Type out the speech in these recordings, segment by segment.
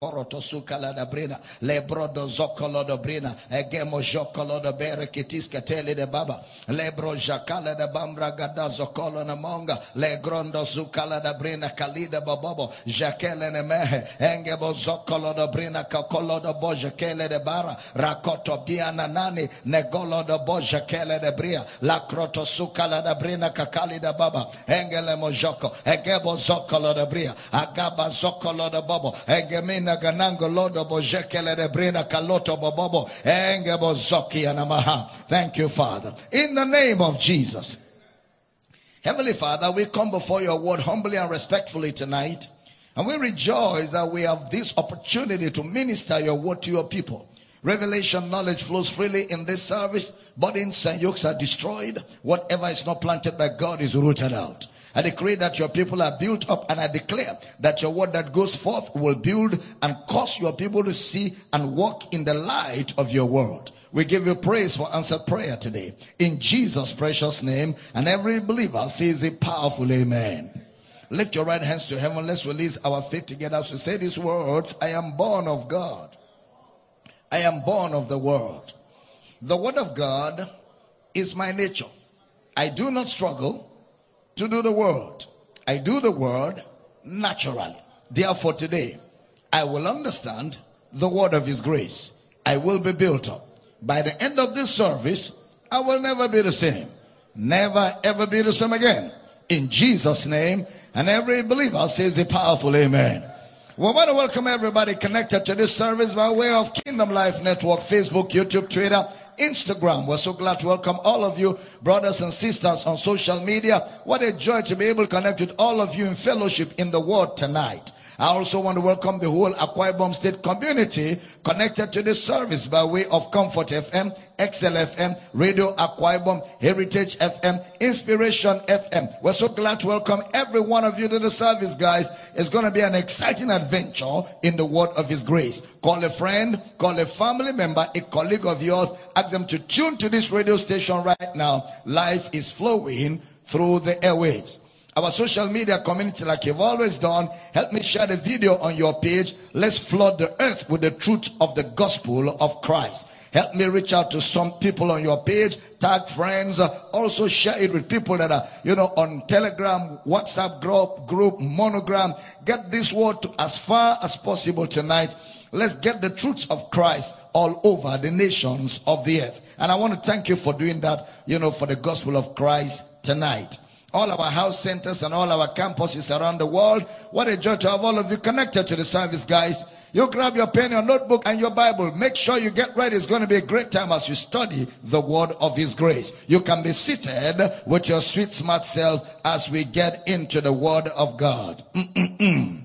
Oroto sukala da brina, lebrodo zokolo da brina, egemo jokolo da bere kitiska tele de baba, lebro jakala da bambra gada zokolo na monga, le grondo zukala da brina kalida babobo, jakele ne mehe, engebo zokolo da brina kakolo da bo jakele de bara, rakoto biana nani, negolo da bo jakele de bria, la kroto sukala da brina kakali da baba, engele mojoko, egebo zokolo da bria, agaba zokolo da bobo, ganango lodo bojekele de kaloto bobobo, anamaha. Thank you, Father. In the name of Jesus. Heavenly Father, we come before your word humbly and respectfully tonight. And we rejoice that we have this opportunity to minister your word to your people. Revelation knowledge flows freely in this service. Burdens and yokes are destroyed. Whatever is not planted by God is rooted out. I decree that your people are built up and I declare that your word that goes forth will build and cause your people to see and walk in the light of your word. We give you praise for answered prayer today. In Jesus' precious name. And every believer says a powerful amen. Lift your right hands to heaven. Let's release our faith together as we say these words. I am born of God. I am born of the world. The word of God is my nature. I do not struggle to do the word. I do the word naturally. Therefore today, I will understand the word of his grace. I will be built up. By the end of this service, I will never be the same. Never ever be the same again. In Jesus' name, and every believer says a powerful amen. We want to welcome everybody connected to this service by way of Kingdom Life Network, Facebook, YouTube, Twitter, Instagram. We're so glad to welcome all of you, brothers and sisters on social media. What a joy to be able to connect with all of you in fellowship in the word tonight. I also want to welcome the whole Akwa Ibom State community connected to this service by way of Comfort FM, XL FM, Radio Akwa Ibom, Heritage FM, Inspiration FM. We're so glad to welcome every one of you to the service, guys. It's going to be an exciting adventure in the word of His grace. Call a friend, call a family member, a colleague of yours, ask them to tune to this radio station right now. Life is flowing through the airwaves our social media community like you've always done. Help me share the video on your page. Let's flood the earth with the truth of the gospel of Christ. Help me reach out to some people on your page. Tag friends. Uh, also share it with people that are, you know, on Telegram, WhatsApp group, group, monogram. Get this word to as far as possible tonight. Let's get the truths of Christ all over the nations of the earth. And I want to thank you for doing that, you know, for the gospel of Christ tonight all our house centers and all our campuses around the world. What a joy to have all of you connected to the service, guys. You grab your pen, your notebook, and your Bible. Make sure you get ready. It's going to be a great time as you study the word of His grace. You can be seated with your sweet, smart self as we get into the word of God. Mm-mm-mm.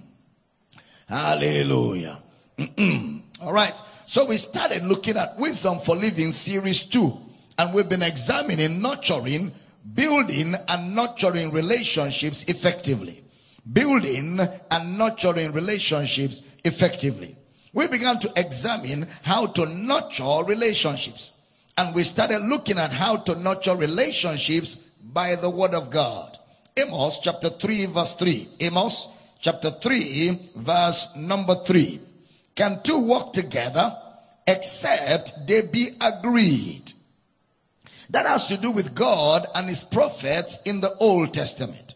Hallelujah. Mm-mm. All right. So we started looking at Wisdom for Living series two, and we've been examining nurturing building and nurturing relationships effectively. Building and nurturing relationships effectively. We began to examine how to nurture relationships. And we started looking at how to nurture relationships by the word of God. Amos chapter 3 verse 3. Amos chapter 3 verse number 3. Can two walk together except they be agreed? That has to do with God and his prophets in the Old Testament.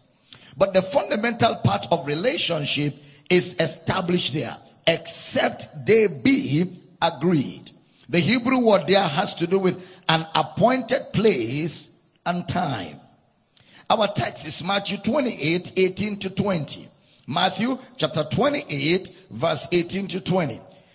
But the fundamental part of relationship is established there, except they be agreed. The Hebrew word there has to do with an appointed place and time. Our text is Matthew 28, 18 to 20. Matthew chapter 28, verse 18 to 20.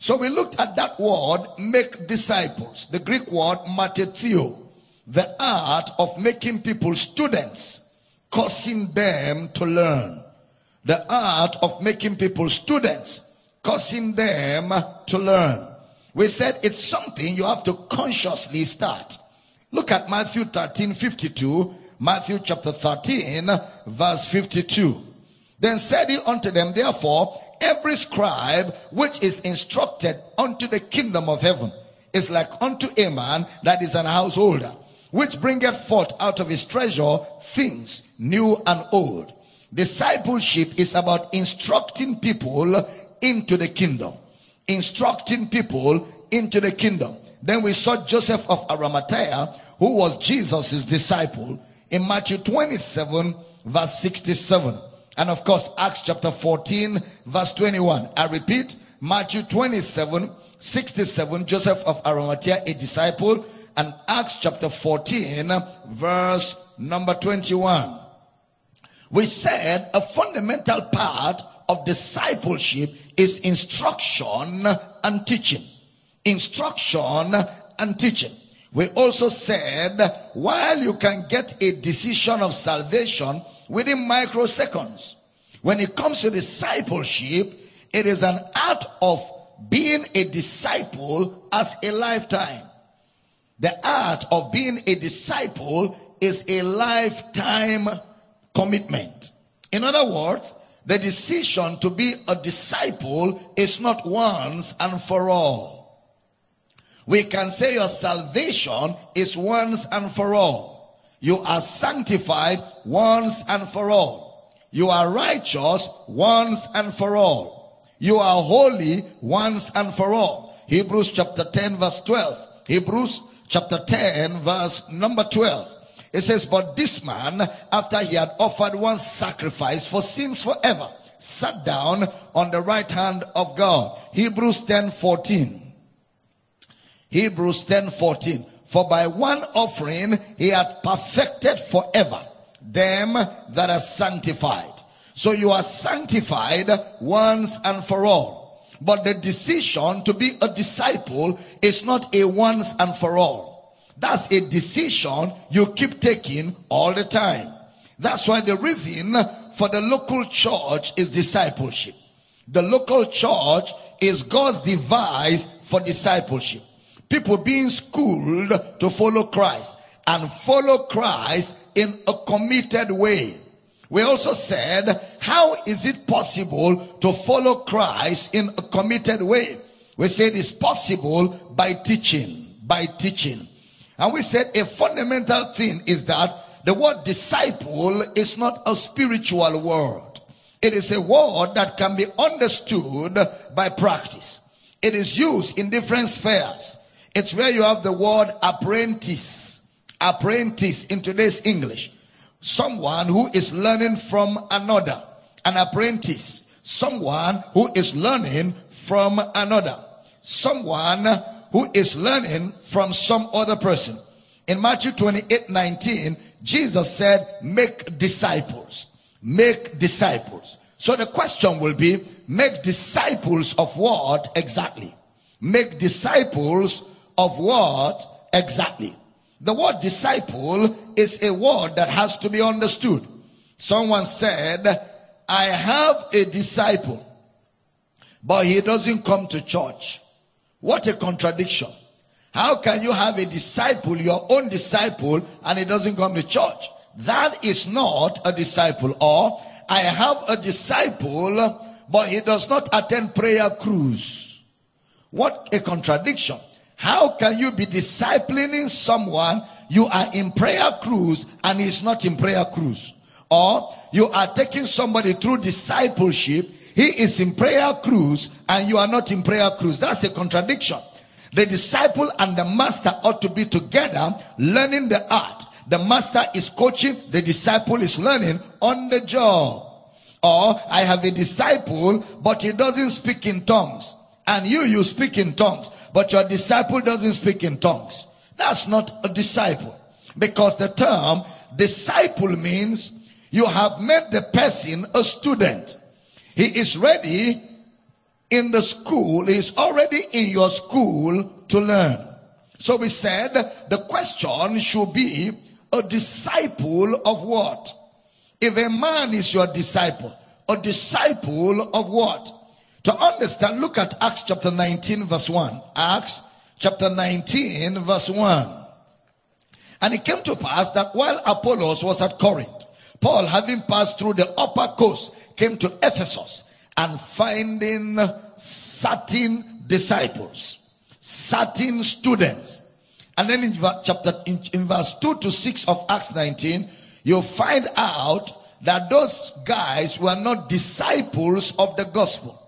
So we looked at that word, make disciples. The Greek word, matetio. The art of making people students, causing them to learn. The art of making people students, causing them to learn. We said it's something you have to consciously start. Look at Matthew 13, 52. Matthew chapter 13, verse 52. Then said he unto them, therefore, every scribe which is instructed unto the kingdom of heaven is like unto a man that is an householder, which bringeth forth out of his treasure things new and old. Discipleship is about instructing people into the kingdom. Instructing people into the kingdom. Then we saw Joseph of Arimathea, who was Jesus' disciple, in Matthew 27, verse 67. And of course, Acts chapter 14, verse 21. I repeat, Matthew 27, 67, Joseph of Arimathea, a disciple, and Acts chapter 14, verse number 21. We said a fundamental part of discipleship is instruction and teaching. Instruction and teaching. We also said while you can get a decision of salvation within microseconds, when it comes to discipleship, it is an art of being a disciple as a lifetime. The art of being a disciple is a lifetime commitment. In other words, the decision to be a disciple is not once and for all. We can say your salvation is once and for all. You are sanctified once and for all. You are righteous once and for all. You are holy once and for all. Hebrews chapter 10 verse 12. Hebrews chapter 10 verse number 12. It says, but this man, after he had offered one sacrifice for sins forever, sat down on the right hand of God. Hebrews 10 14. Hebrews 10 14. For by one offering he had perfected forever them that are sanctified. So you are sanctified once and for all. But the decision to be a disciple is not a once and for all. That's a decision you keep taking all the time. That's why the reason for the local church is discipleship. The local church is God's device for discipleship people being schooled to follow Christ and follow Christ in a committed way. We also said, how is it possible to follow Christ in a committed way? We said it's possible by teaching, by teaching. And we said a fundamental thing is that the word disciple is not a spiritual word. It is a word that can be understood by practice. It is used in different spheres. It's where you have the word apprentice. Apprentice in today's English. Someone who is learning from another. An apprentice. Someone who is learning from another. Someone who is learning from some other person. In Matthew 28, 19, Jesus said, make disciples. Make disciples. So the question will be, make disciples of what exactly? Make disciples of what exactly? The word disciple is a word that has to be understood. Someone said, I have a disciple, but he doesn't come to church. What a contradiction. How can you have a disciple, your own disciple, and he doesn't come to church? That is not a disciple. Or I have a disciple, but he does not attend prayer cruise. What a contradiction. How can you be disciplining someone you are in prayer cruise and he's not in prayer cruise? Or you are taking somebody through discipleship, he is in prayer cruise and you are not in prayer cruise. That's a contradiction. The disciple and the master ought to be together learning the art. The master is coaching, the disciple is learning on the job. Or I have a disciple, but he doesn't speak in tongues. And you, you speak in tongues but your disciple doesn't speak in tongues. That's not a disciple. Because the term disciple means you have made the person a student. He is ready in the school. He is already in your school to learn. So we said the question should be a disciple of what? If a man is your disciple, a disciple of what? To understand, look at Acts chapter 19 verse 1. Acts chapter 19 verse 1. And it came to pass that while Apollos was at Corinth, Paul, having passed through the upper coast, came to Ephesus and finding certain disciples, certain students. And then in chapter, in, in verse 2 to 6 of Acts 19, you find out that those guys were not disciples of the gospel.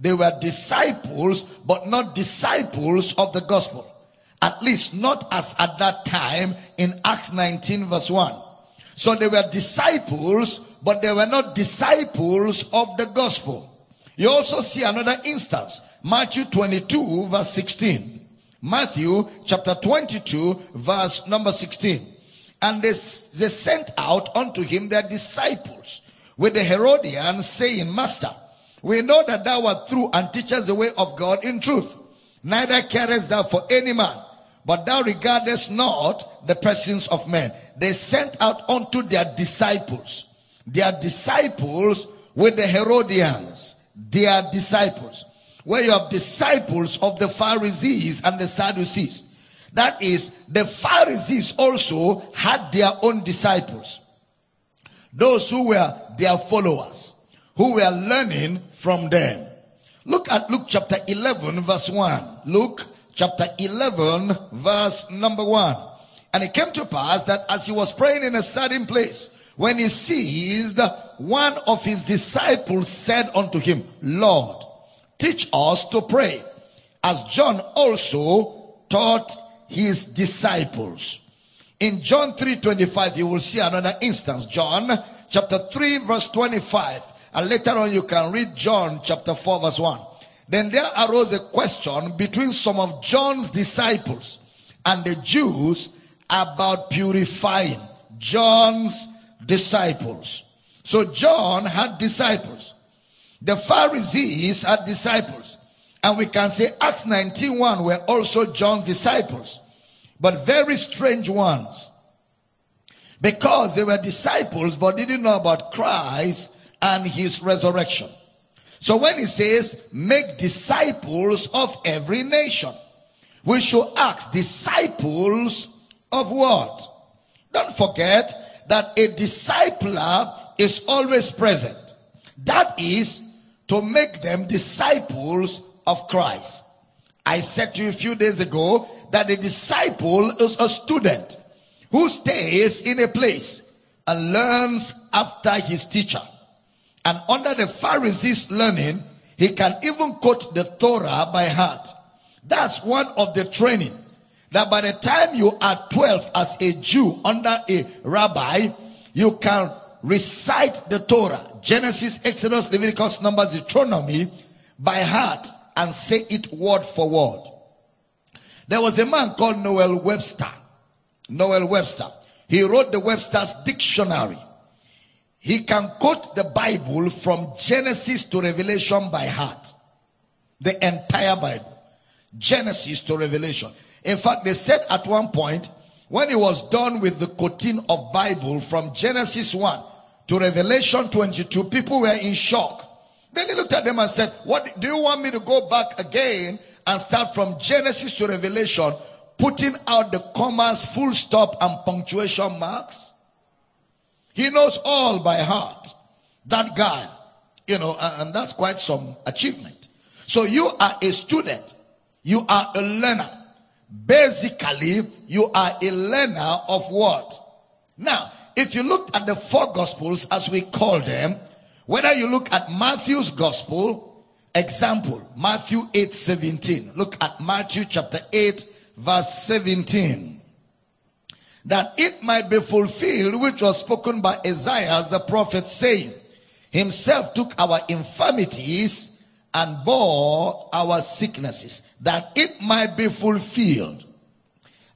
They were disciples, but not disciples of the gospel. At least not as at that time in Acts 19 verse 1. So they were disciples, but they were not disciples of the gospel. You also see another instance. Matthew 22 verse 16. Matthew chapter 22 verse number 16. And they, they sent out unto him their disciples with the Herodians saying, Master, we know that thou art true and teachest the way of God in truth. Neither carest thou for any man, but thou regardest not the persons of men. They sent out unto their disciples, their disciples with the Herodians, their disciples. Where you have disciples of the Pharisees and the Sadducees. That is, the Pharisees also had their own disciples. Those who were their followers, who were learning from them. Look at Luke chapter 11 verse 1. Luke chapter 11 verse number 1. And it came to pass that as he was praying in a certain place, when he ceased, one of his disciples said unto him, Lord, teach us to pray, as John also taught his disciples. In John 3:25, you will see another instance. John chapter 3, verse 25. And later on, you can read John chapter 4, verse 1. Then there arose a question between some of John's disciples and the Jews about purifying John's disciples. So John had disciples. The Pharisees had disciples. And we can say Acts 19:1 were also John's disciples, but very strange ones. Because they were disciples but didn't know about Christ and his resurrection. So when he says, make disciples of every nation, we should ask disciples of what? Don't forget that a discipler is always present. That is to make them disciples of Christ. I said to you a few days ago that a disciple is a student who stays in a place and learns after his teacher. And under the Pharisees' learning, he can even quote the Torah by heart. That's one of the training. That by the time you are 12 as a Jew under a rabbi, you can recite the Torah, Genesis, Exodus, Leviticus, Numbers, Deuteronomy by heart and say it word for word. There was a man called Noel Webster. Noel Webster. He wrote the Webster's dictionary. He can quote the Bible from Genesis to Revelation by heart. The entire Bible. Genesis to Revelation. In fact, they said at one point, when he was done with the quoting of Bible from Genesis 1 to Revelation 22, people were in shock. Then he looked at them and said, what, do you want me to go back again and start from Genesis to Revelation, putting out the commas, full stop and punctuation marks? He knows all by heart. That guy, you know, and that's quite some achievement. So you are a student. You are a learner. Basically, you are a learner of what? Now, if you look at the four gospels as we call them, whether you look at Matthew's gospel, example, Matthew 8, 17. Look at Matthew chapter 8, verse 17 that it might be fulfilled which was spoken by Isaiah the prophet saying, himself took our infirmities and bore our sicknesses, that it might be fulfilled.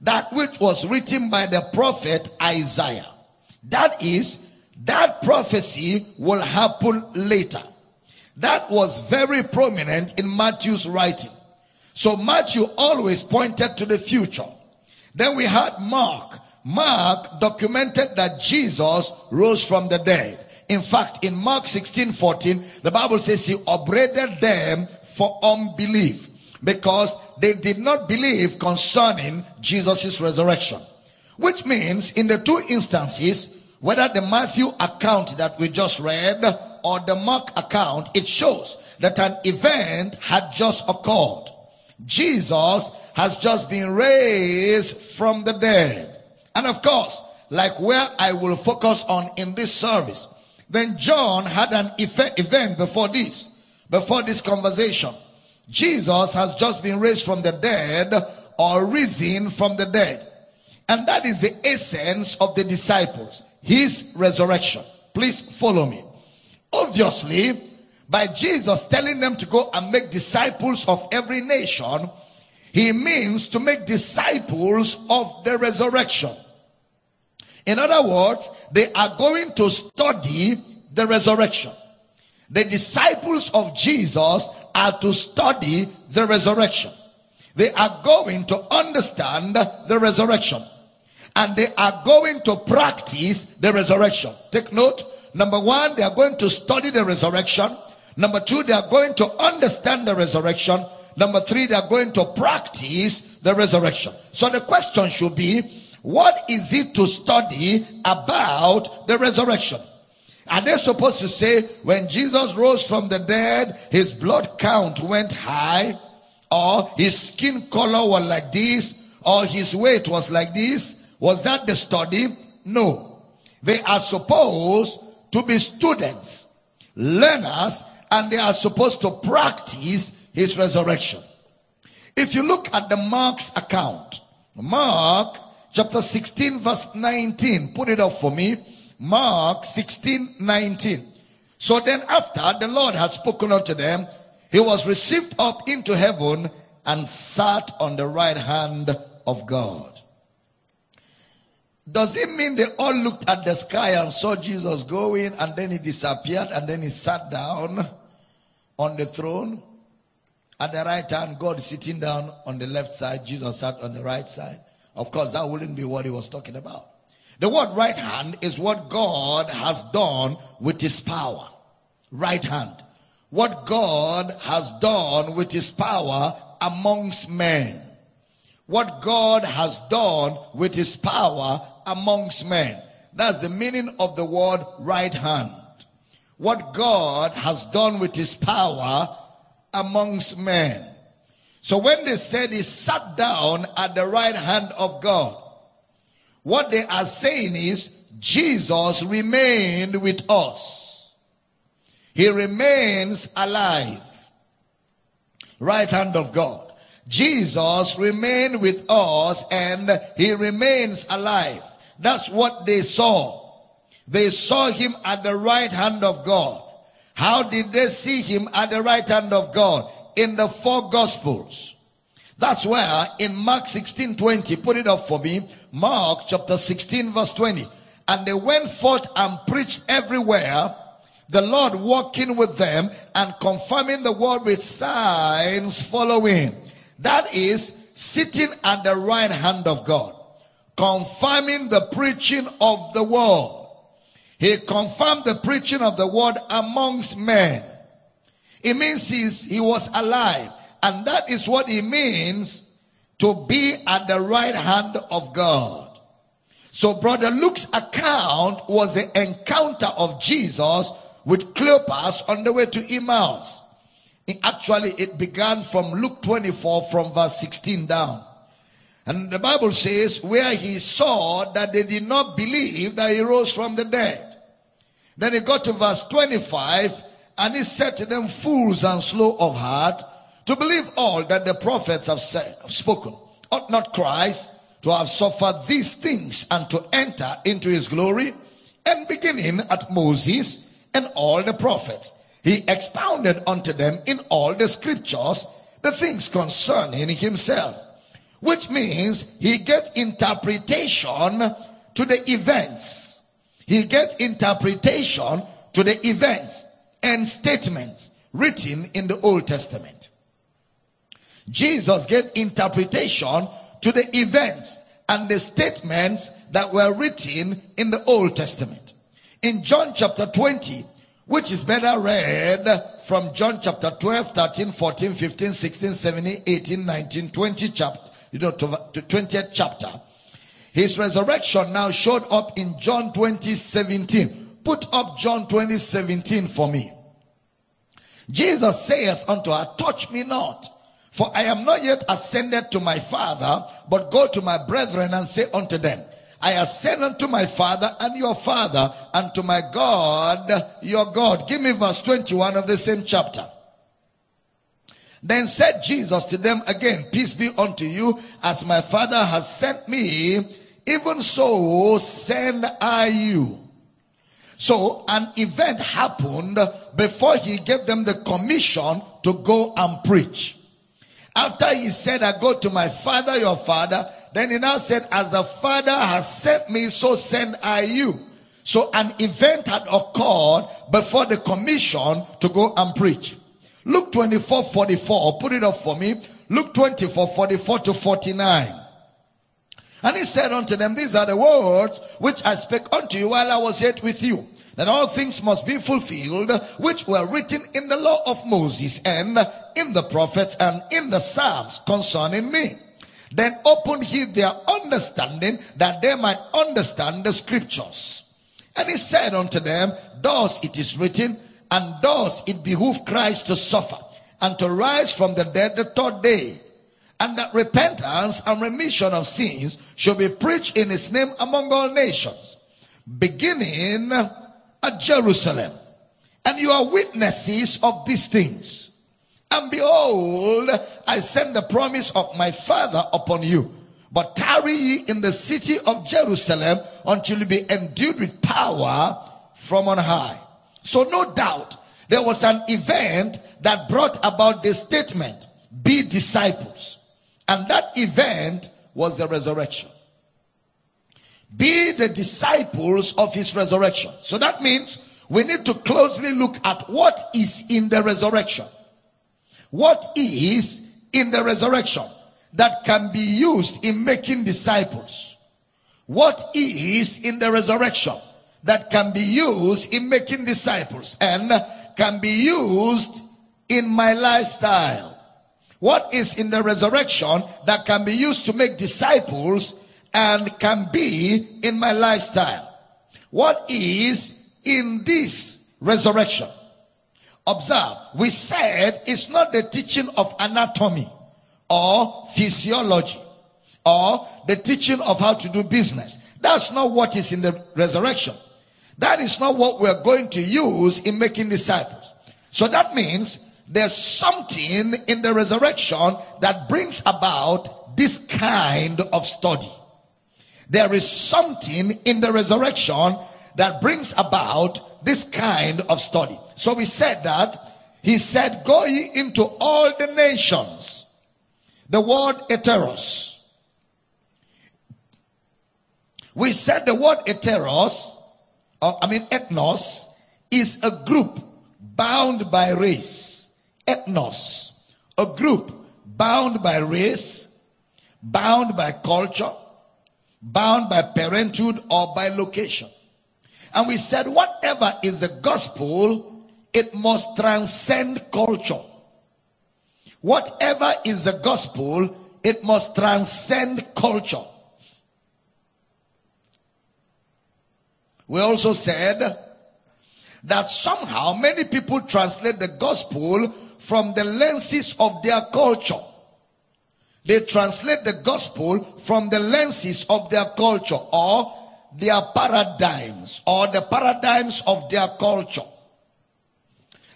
That which was written by the prophet Isaiah. That is, that prophecy will happen later. That was very prominent in Matthew's writing. So Matthew always pointed to the future. Then we had Mark Mark documented that Jesus rose from the dead. In fact, in Mark 16 14, the Bible says he upbraided them for unbelief because they did not believe concerning Jesus' resurrection. Which means in the two instances, whether the Matthew account that we just read or the Mark account, it shows that an event had just occurred. Jesus has just been raised from the dead. And of course, like where I will focus on in this service, then John had an event before this, before this conversation. Jesus has just been raised from the dead or risen from the dead. And that is the essence of the disciples, his resurrection. Please follow me. Obviously, by Jesus telling them to go and make disciples of every nation, he means to make disciples of the resurrection. In other words, they are going to study the resurrection. The disciples of Jesus are to study the resurrection. They are going to understand the resurrection. And they are going to practice the resurrection. Take note. Number one, they are going to study the resurrection. Number two, they are going to understand the resurrection. Number three, they are going to practice the resurrection. So the question should be, what is it to study about the resurrection? Are they supposed to say when Jesus rose from the dead, his blood count went high, or his skin color was like this, or his weight was like this? Was that the study? No. They are supposed to be students, learners, and they are supposed to practice his resurrection. If you look at the Mark's account, Mark chapter 16 verse 19, put it up for me. Mark 16, 19. So then after the Lord had spoken unto them, he was received up into heaven and sat on the right hand of God. Does it mean they all looked at the sky and saw Jesus going and then he disappeared and then he sat down on the throne? At the right hand, God sitting down on the left side, Jesus sat on the right side. Of course, that wouldn't be what he was talking about. The word right hand is what God has done with his power. Right hand. What God has done with his power amongst men. What God has done with his power amongst men. That's the meaning of the word right hand. What God has done with his power amongst men. So when they said he sat down at the right hand of God, what they are saying is Jesus remained with us. He remains alive. Right hand of God. Jesus remained with us and he remains alive. That's what they saw. They saw him at the right hand of God. How did they see him at the right hand of God? In the four gospels. That's where in Mark 16 20, put it up for me. Mark chapter 16 verse 20. And they went forth and preached everywhere, the Lord walking with them and confirming the word with signs following. That is sitting at the right hand of God, confirming the preaching of the word. He confirmed the preaching of the word amongst men. It means he's, he was alive. And that is what it means to be at the right hand of God. So brother Luke's account was the encounter of Jesus with Cleopas on the way to Emmaus. It actually, it began from Luke 24 from verse 16 down. And the Bible says where he saw that they did not believe that he rose from the dead. Then he got to verse 25 and he said to them, fools and slow of heart to believe all that the prophets have said, have spoken. Ought not Christ to have suffered these things and to enter into his glory? And beginning at Moses and all the prophets, he expounded unto them in all the scriptures the things concerning himself. Which means he gave interpretation to the events. He gave interpretation to the events and statements written in the Old Testament. Jesus gave interpretation to the events and the statements that were written in the Old Testament. in John chapter 20, which is better read from John chapter 12, 13, 14, 15, 16, 17, 18, 19, 20 chapter, you know, to, to 20th chapter. His resurrection now showed up in John 20, 17. Put up John 20, 17 for me. Jesus saith unto her, touch me not, for I am not yet ascended to my Father, but go to my brethren and say unto them, I ascend unto my Father and your Father, and to my God, your God. Give me verse 21 of the same chapter. Then said Jesus to them again, Peace be unto you, as my Father has sent me, even so send I you. So an event happened before he gave them the commission to go and preach. After he said, I go to my father, your father, then he now said, As the Father has sent me, so send I you. So an event had occurred before the commission to go and preach. Luke 24 44, put it up for me. Luke 24 44 to 49. And he said unto them, These are the words which I spake unto you while I was yet with you. That all things must be fulfilled, which were written in the law of Moses and in the prophets and in the Psalms concerning me. Then opened he their understanding that they might understand the scriptures. And he said unto them, Thus it is written, and thus it behooved Christ to suffer and to rise from the dead the third day. And that repentance and remission of sins should be preached in his name among all nations, beginning at Jerusalem. And you are witnesses of these things. And behold, I send the promise of my Father upon you. But tarry ye in the city of Jerusalem until you be endued with power from on high. So no doubt there was an event that brought about this statement, be disciples. And that event was the resurrection. Be the disciples of his resurrection. So that means we need to closely look at what is in the resurrection. What is in the resurrection that can be used in making disciples? What is in the resurrection that can be used in making disciples and can be used in my lifestyle? What is in the resurrection that can be used to make disciples and can be in my lifestyle? What is in this resurrection? Observe, we said it's not the teaching of anatomy or physiology or the teaching of how to do business. That's not what is in the resurrection. That is not what we're going to use in making disciples. So that means there's something in the resurrection that brings about this kind of study. There is something in the resurrection that brings about this kind of study. So we said that he said, go ye into all the nations. The word heteros. We said the word heteros, or I mean ethnos, is a group bound by race. Ethnos. A group bound by race, bound by culture, bound by parenthood or by location. And we said whatever is the gospel it must transcend culture. Whatever is the gospel, it must transcend culture. We also said that somehow many people translate the gospel from the lenses of their culture. They translate the gospel from the lenses of their culture or their paradigms or the paradigms of their culture.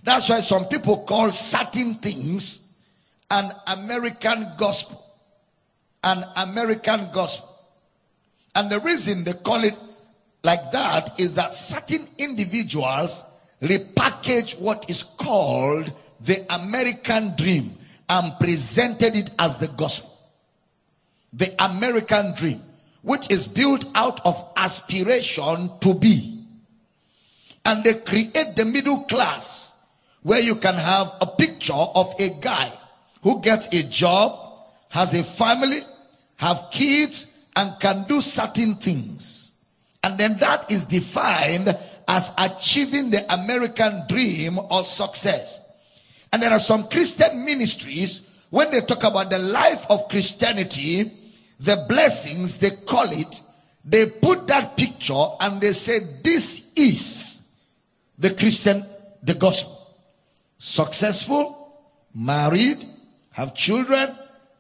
That's why some people call certain things an American gospel. An American gospel. And the reason they call it like that is that certain individuals repackage what is called the American dream and presented it as the gospel. The American dream, which is built out of aspiration to be. And they create the middle class where you can have a picture of a guy who gets a job, has a family, have kids, and can do certain things. And then that is defined as achieving the American dream or success. And there are some Christian ministries, when they talk about the life of Christianity, the blessings, they call it, they put that picture and they say, this is the Christian, the gospel. Successful, married, have children,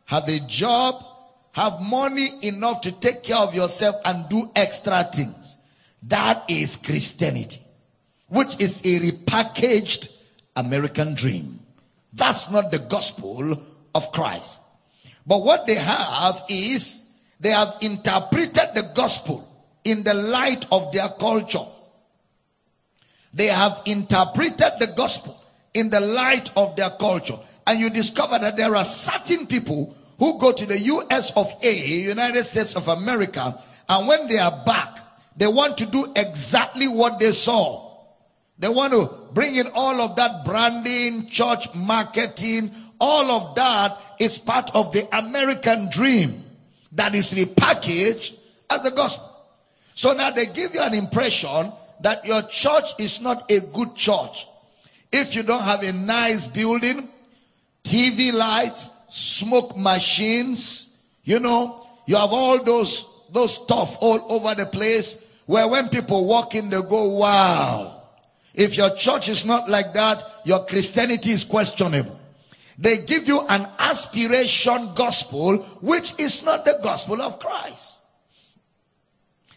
have a job, have money enough to take care of yourself and do extra things. That is Christianity, which is a repackaged American dream. That's not the gospel of Christ. But what they have is they have interpreted the gospel in the light of their culture. They have interpreted the gospel in the light of their culture. And you discover that there are certain people who go to the US of A, United States of America, and when they are back, they want to do exactly what they saw. They want to bring in all of that branding, church marketing, all of that is part of the American dream that is repackaged as a gospel. So now they give you an impression that your church is not a good church. If you don't have a nice building, TV lights, smoke machines, you know, you have all those, those stuff all over the place where when people walk in, they go, wow. If your church is not like that, your Christianity is questionable. They give you an aspiration gospel, which is not the gospel of Christ.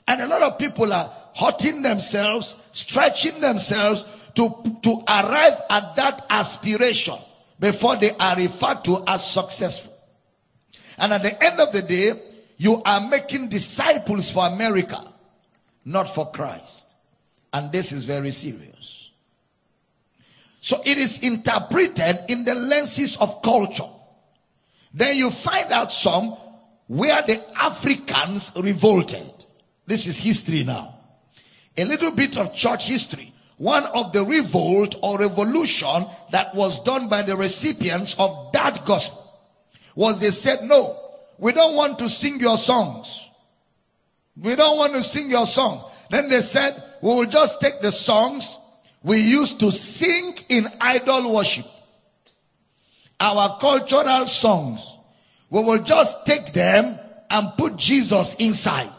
And a lot of people are hurting themselves, stretching themselves to, to arrive at that aspiration before they are referred to as successful. And at the end of the day, you are making disciples for America not for Christ. And this is very serious. So it is interpreted in the lenses of culture. Then you find out some where the Africans revolted. This is history now. A little bit of church history. One of the revolt or revolution that was done by the recipients of that gospel was they said, no, we don't want to sing your songs. We don't want to sing your songs. Then they said, we will just take the songs we used to sing in idol worship. Our cultural songs. We will just take them and put Jesus inside.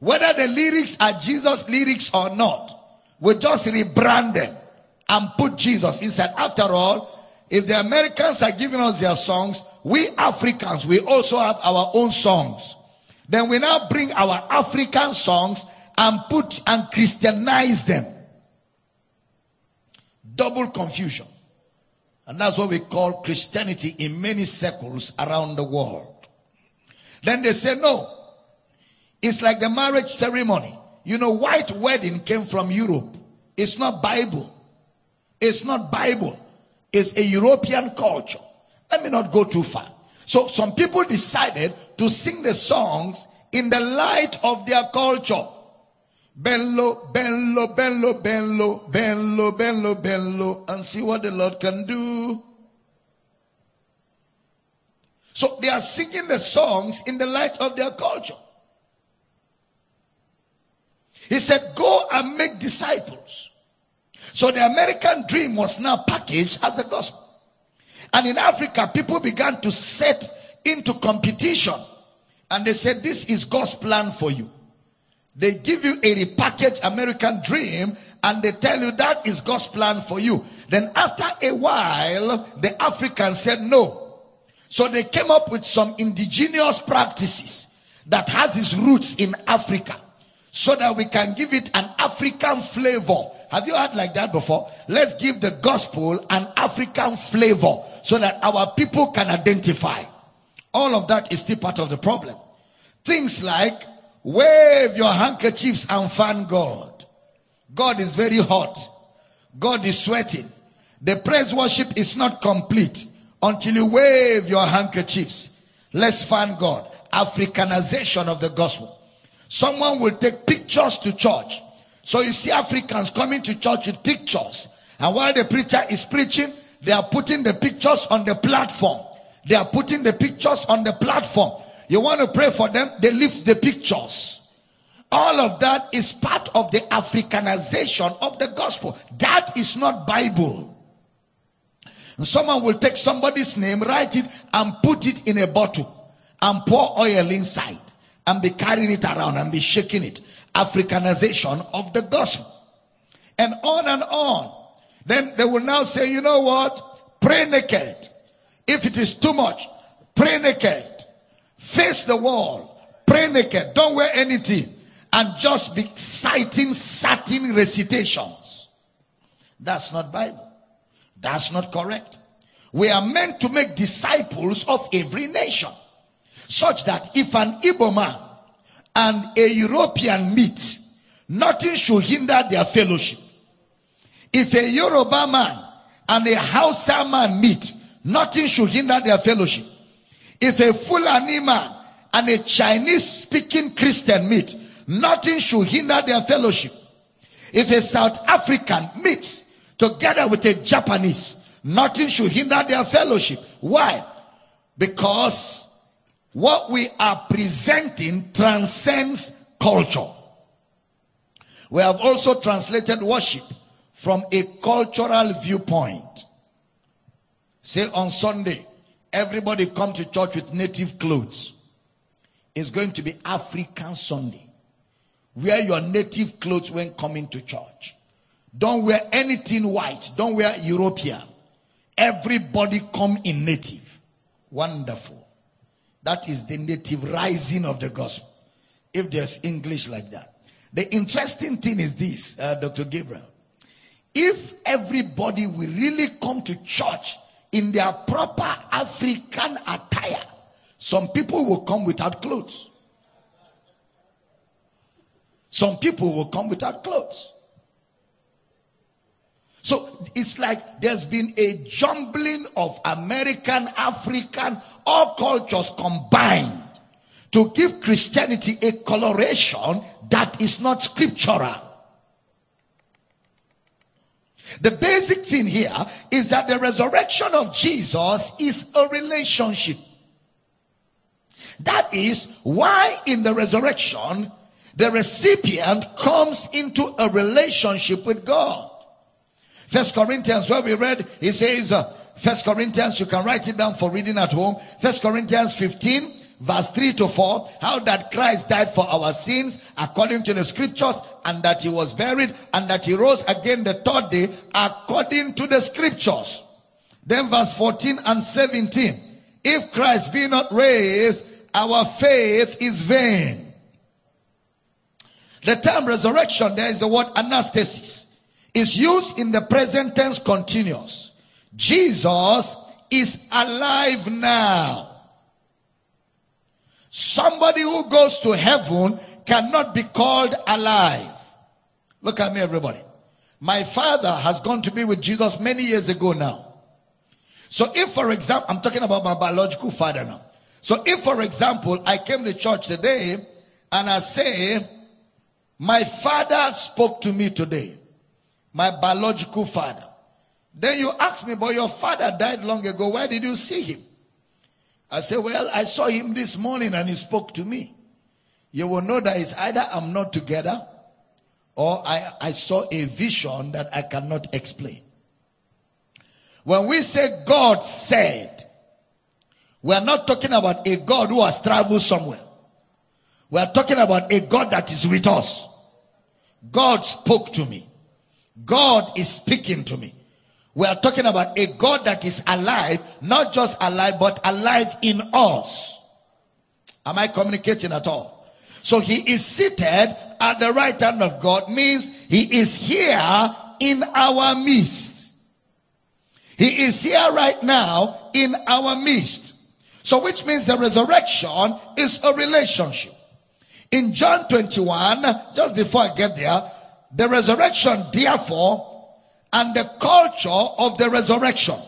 Whether the lyrics are Jesus lyrics or not, we just rebrand them and put Jesus inside. After all, if the Americans are giving us their songs, we Africans, we also have our own songs. Then we now bring our African songs and put and Christianize them. Double confusion. And that's what we call Christianity in many circles around the world. Then they say, no. It's like the marriage ceremony. You know, white wedding came from Europe. It's not Bible. It's not Bible. It's a European culture. Let me not go too far. So some people decided to sing the songs in the light of their culture. Bello, bello, bello, bello, bello, bello, bello, and see what the Lord can do. So they are singing the songs in the light of their culture. He said, Go and make disciples. So the American dream was now packaged as the gospel. And in Africa, people began to set into competition. And they said, This is God's plan for you. They give you a repackaged American dream and they tell you that is God's plan for you. Then after a while, the Africans said no. So they came up with some indigenous practices that has its roots in Africa so that we can give it an African flavor. Have you heard like that before? Let's give the gospel an African flavor so that our people can identify. All of that is still part of the problem. Things like wave your handkerchiefs and fan God. God is very hot. God is sweating. The praise worship is not complete until you wave your handkerchiefs. Let's fan God. Africanization of the gospel. Someone will take pictures to church. So you see Africans coming to church with pictures. And while the preacher is preaching, they are putting the pictures on the platform. They are putting the pictures on the platform. You want to pray for them, they lift the pictures. All of that is part of the Africanization of the gospel. That is not Bible. Someone will take somebody's name, write it, and put it in a bottle and pour oil inside and be carrying it around and be shaking it. Africanization of the gospel. And on and on. Then they will now say, you know what? Pray naked. If it is too much, pray naked. Face the wall. Pray naked. Don't wear anything. And just be citing certain recitations. That's not Bible. That's not correct. We are meant to make disciples of every nation. Such that if an Igbo man and a European meet, nothing should hinder their fellowship. If a Yoruba man and a Hausa man meet, nothing should hinder their fellowship. If a Fulani man and a Chinese speaking Christian meet, nothing should hinder their fellowship. If a South African meets together with a Japanese, nothing should hinder their fellowship. Why? Because what we are presenting transcends culture. We have also translated worship from a cultural viewpoint. Say on Sunday, everybody come to church with native clothes. It's going to be African Sunday. Wear your native clothes when coming to church. Don't wear anything white. Don't wear European. Everybody come in native. Wonderful. That is the native rising of the gospel. If there's English like that. The interesting thing is this, uh, Dr. Gabriel. If everybody will really come to church in their proper African attire, some people will come without clothes. Some people will come without clothes. So it's like there's been a jumbling of American, African, all cultures combined to give Christianity a coloration that is not scriptural. The basic thing here is that the resurrection of Jesus is a relationship. That is why in the resurrection, the recipient comes into a relationship with God. First Corinthians, where we read, he says, uh, First Corinthians, you can write it down for reading at home. First Corinthians 15, verse 3 to 4, how that Christ died for our sins according to the scriptures and that he was buried and that he rose again the third day according to the scriptures. Then verse 14 and 17, if Christ be not raised, our faith is vain. The term resurrection, there is the word anastasis is used in the present tense continuous. Jesus is alive now. Somebody who goes to heaven cannot be called alive. Look at me, everybody. My father has gone to be with Jesus many years ago now. So if, for example, I'm talking about my biological father now. So if, for example, I came to church today and I say, my father spoke to me today my biological father. Then you ask me, but your father died long ago. Why did you see him? I say, well, I saw him this morning and he spoke to me. You will know that it's either I'm not together or I, I saw a vision that I cannot explain. When we say God said, we are not talking about a God who has traveled somewhere. We are talking about a God that is with us. God spoke to me. God is speaking to me. We are talking about a God that is alive, not just alive, but alive in us. Am I communicating at all? So he is seated at the right hand of God means he is here in our midst. He is here right now in our midst. So which means the resurrection is a relationship. In John 21, just before I get there, the resurrection, therefore, and the culture of the resurrection.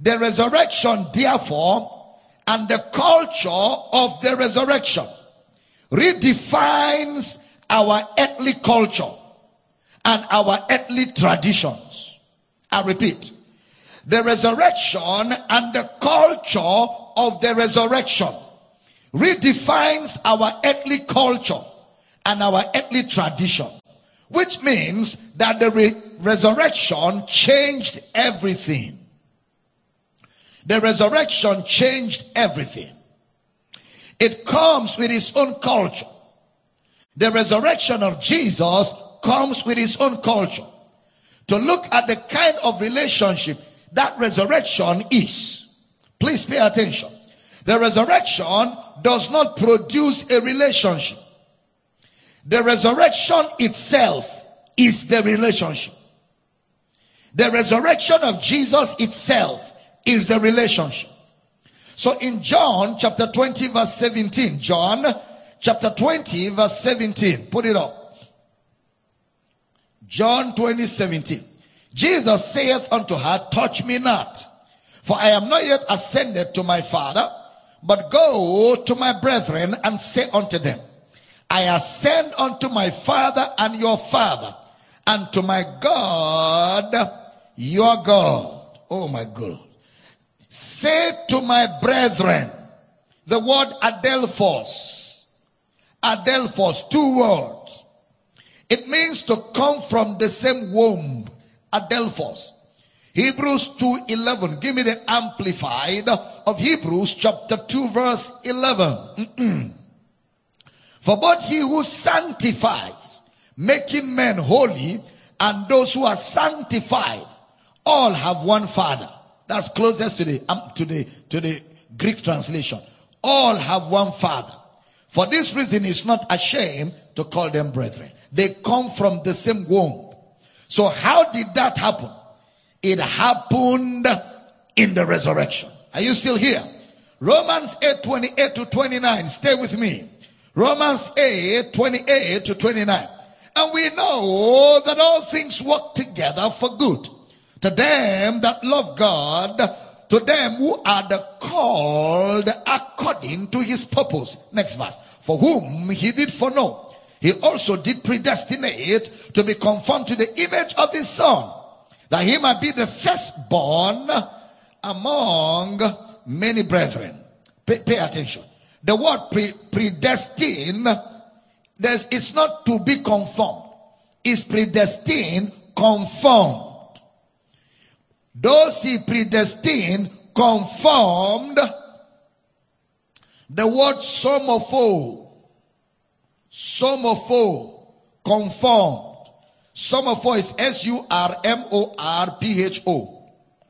The resurrection, therefore, and the culture of the resurrection redefines our earthly culture and our earthly traditions. I repeat, the resurrection and the culture of the resurrection redefines our earthly culture and our earthly tradition, which means that the re- resurrection changed everything. The resurrection changed everything. It comes with its own culture. The resurrection of Jesus comes with its own culture. To look at the kind of relationship that resurrection is. Please pay attention. The resurrection does not produce a relationship. The resurrection itself is the relationship. The resurrection of Jesus itself is the relationship. So in John chapter 20 verse 17, John chapter 20 verse 17, put it up. John 20 17. Jesus saith unto her, touch me not, for I am not yet ascended to my Father, but go to my brethren and say unto them, I ascend unto my Father and your Father, and to my God, your God. Oh my God. Say to my brethren, the word Adelphos. Adelphos, two words. It means to come from the same womb. Adelphos. Hebrews 2:11. Give me the amplified of Hebrews chapter 2 verse 11. Mm-mm. For both he who sanctifies, making men holy, and those who are sanctified, all have one Father. That's closest to the um, to the to the Greek translation. All have one Father. For this reason, it's not ashamed to call them brethren. They come from the same womb. So how did that happen? It happened in the resurrection. Are you still here? Romans 8, 28 to 29. Stay with me. Romans 8, 28 to 29. And we know that all things work together for good to them that love God, to them who are the called according to his purpose. Next verse. For whom he did foreknow, he also did predestinate to be conformed to the image of his son, that he might be the firstborn among many brethren. Pay, pay attention. The word pre- predestined, it's not to be conformed. It's predestined, conformed. Those he predestined, conformed. The word somopho, somopho, conformed. Somopho is S-U-R-M-O-R-P-H-O.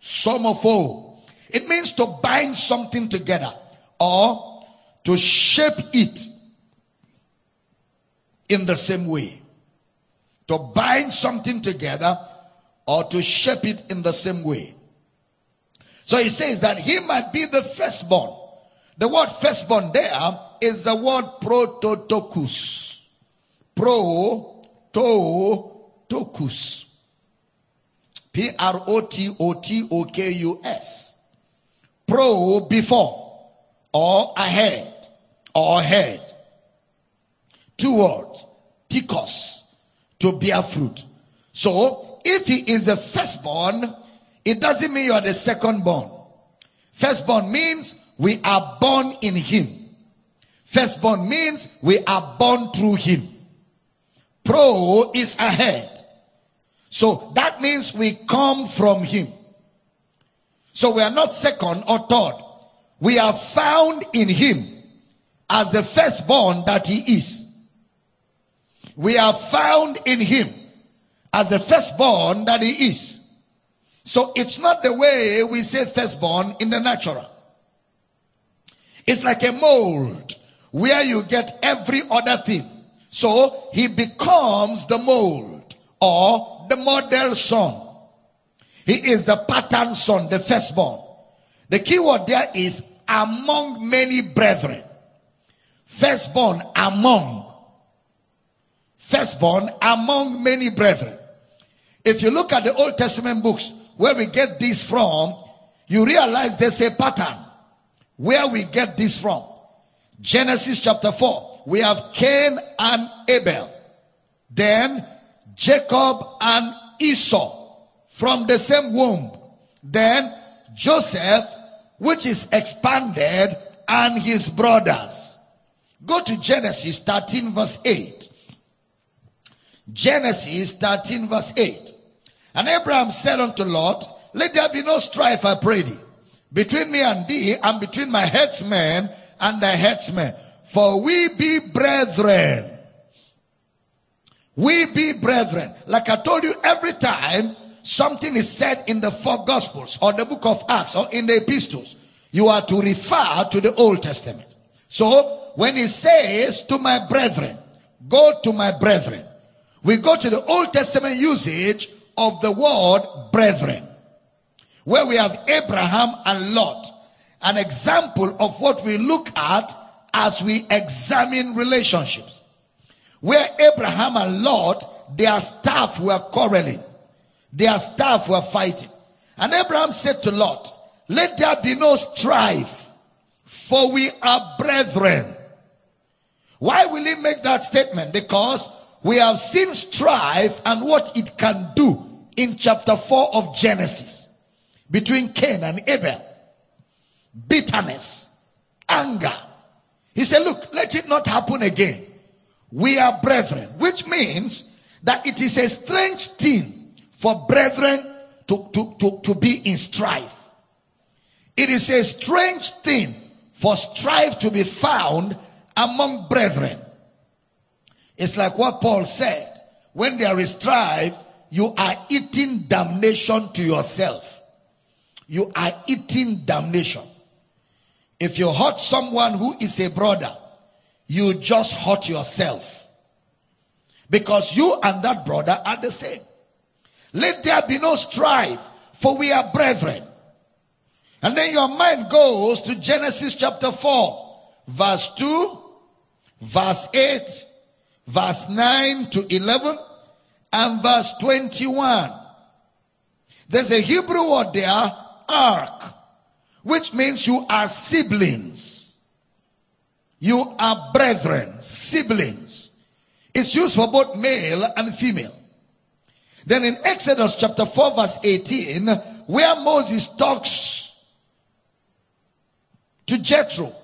Somopho. It means to bind something together or to shape it in the same way. To bind something together or to shape it in the same way. So he says that he might be the firstborn. The word firstborn there is the word. Pro-to-tokus. P-R-O-T-O-T-O-K-U-S. Pro before or ahead or head. Two words. Tikos. To bear fruit. So if he is the firstborn, it doesn't mean you are the secondborn. Firstborn means we are born in him. Firstborn means we are born through him. Pro is ahead. So that means we come from him. So we are not second or third. We are found in him as the firstborn that he is. We are found in him as the firstborn that he is. So it's not the way we say firstborn in the natural. It's like a mold where you get every other thing. So he becomes the mold or the model son. He is the pattern son, the firstborn. The key word there is among many brethren. Firstborn among. Firstborn among many brethren. If you look at the Old Testament books, where we get this from, you realize there's a pattern where we get this from. Genesis chapter 4, we have Cain and Abel. Then Jacob and Esau from the same womb. Then Joseph, which is expanded, and his brothers. Go to Genesis 13 verse 8. Genesis 13 verse 8. And Abraham said unto Lot, Let there be no strife, I pray thee, between me and thee, and between my headsmen and thy headsmen. For we be brethren. We be brethren. Like I told you, every time something is said in the four gospels or the book of Acts or in the epistles, you are to refer to the Old Testament. So when he says to my brethren, go to my brethren, we go to the Old Testament usage of the word brethren, where we have Abraham and Lot, an example of what we look at as we examine relationships. Where Abraham and Lot, their staff were quarreling, their staff were fighting. And Abraham said to Lot, Let there be no strife, for we are brethren. Why will he make that statement? Because we have seen strife and what it can do in chapter 4 of Genesis between Cain and Abel. Bitterness, anger. He said, Look, let it not happen again. We are brethren, which means that it is a strange thing for brethren to, to, to, to be in strife. It is a strange thing for strife to be found among brethren. It's like what Paul said. When there is strife, you are eating damnation to yourself. You are eating damnation. If you hurt someone who is a brother, you just hurt yourself. Because you and that brother are the same. Let there be no strife, for we are brethren. And then your mind goes to Genesis chapter 4, verse 2, verse 8, verse 9 to 11 and verse 21. There's a Hebrew word there, ark, which means you are siblings. You are brethren, siblings. It's used for both male and female. Then in Exodus chapter 4 verse 18, where Moses talks to Jethro,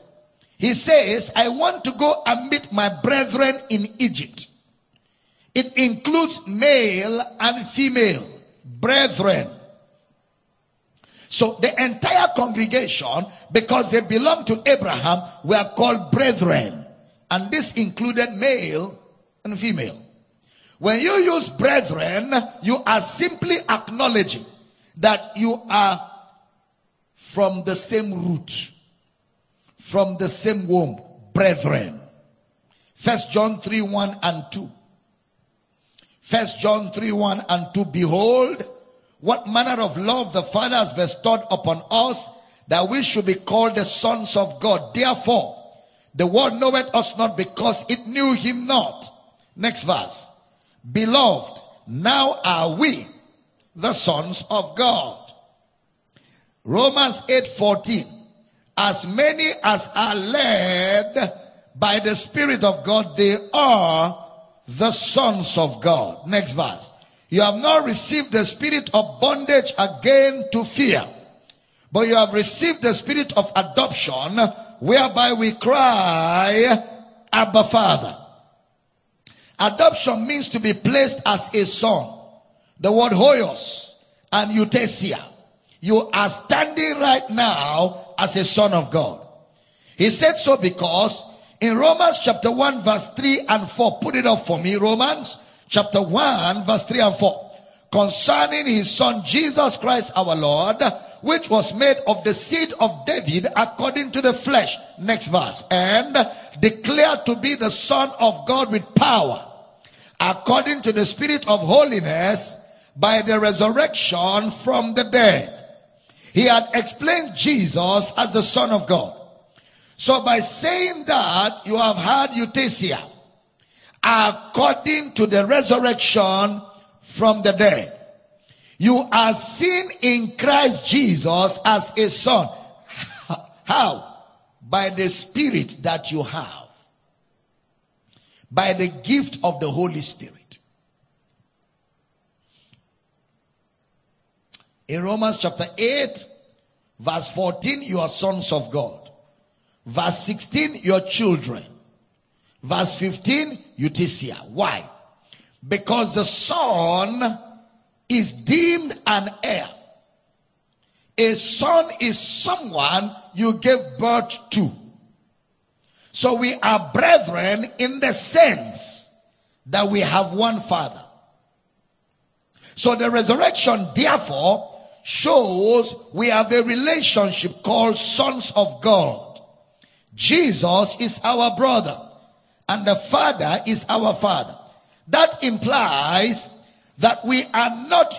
he says, I want to go and meet my brethren in Egypt. It includes male and female brethren. So the entire congregation, because they belong to Abraham, were called brethren. And this included male and female. When you use brethren, you are simply acknowledging that you are from the same root from the same womb, brethren. First John 3 1 and 2. First John 3 1 and 2. Behold, what manner of love the Father has bestowed upon us that we should be called the sons of God. Therefore, the world knoweth us not because it knew him not. Next verse. Beloved, now are we the sons of God. Romans 8 14 as many as are led by the Spirit of God, they are the sons of God. Next verse. You have not received the spirit of bondage again to fear, but you have received the spirit of adoption, whereby we cry, Abba Father. Adoption means to be placed as a son. The word huios and huiothesia. You are standing right now as a son of God. He said so because in Romans chapter 1 verse 3 and 4, put it up for me, Romans chapter 1 verse 3 and 4. Concerning his son Jesus Christ our Lord, which was made of the seed of David according to the flesh. Next verse. And declared to be the son of God with power according to the spirit of holiness by the resurrection from the dead he had explained Jesus as the Son of God. So by saying that, you have had huiothesia according to the resurrection from the dead. You are seen in Christ Jesus as a son. How? By the spirit that you have. By the gift of the Holy Spirit. In Romans chapter 8, verse 14, you are sons of God. Verse 16, your children. Verse 15, huiothesia. Why? Because the son is deemed an heir. A son is someone you gave birth to. So we are brethren in the sense that we have one father. So the resurrection, therefore, shows we have a relationship called sons of God. Jesus is our brother and the father is our father. That implies that we are not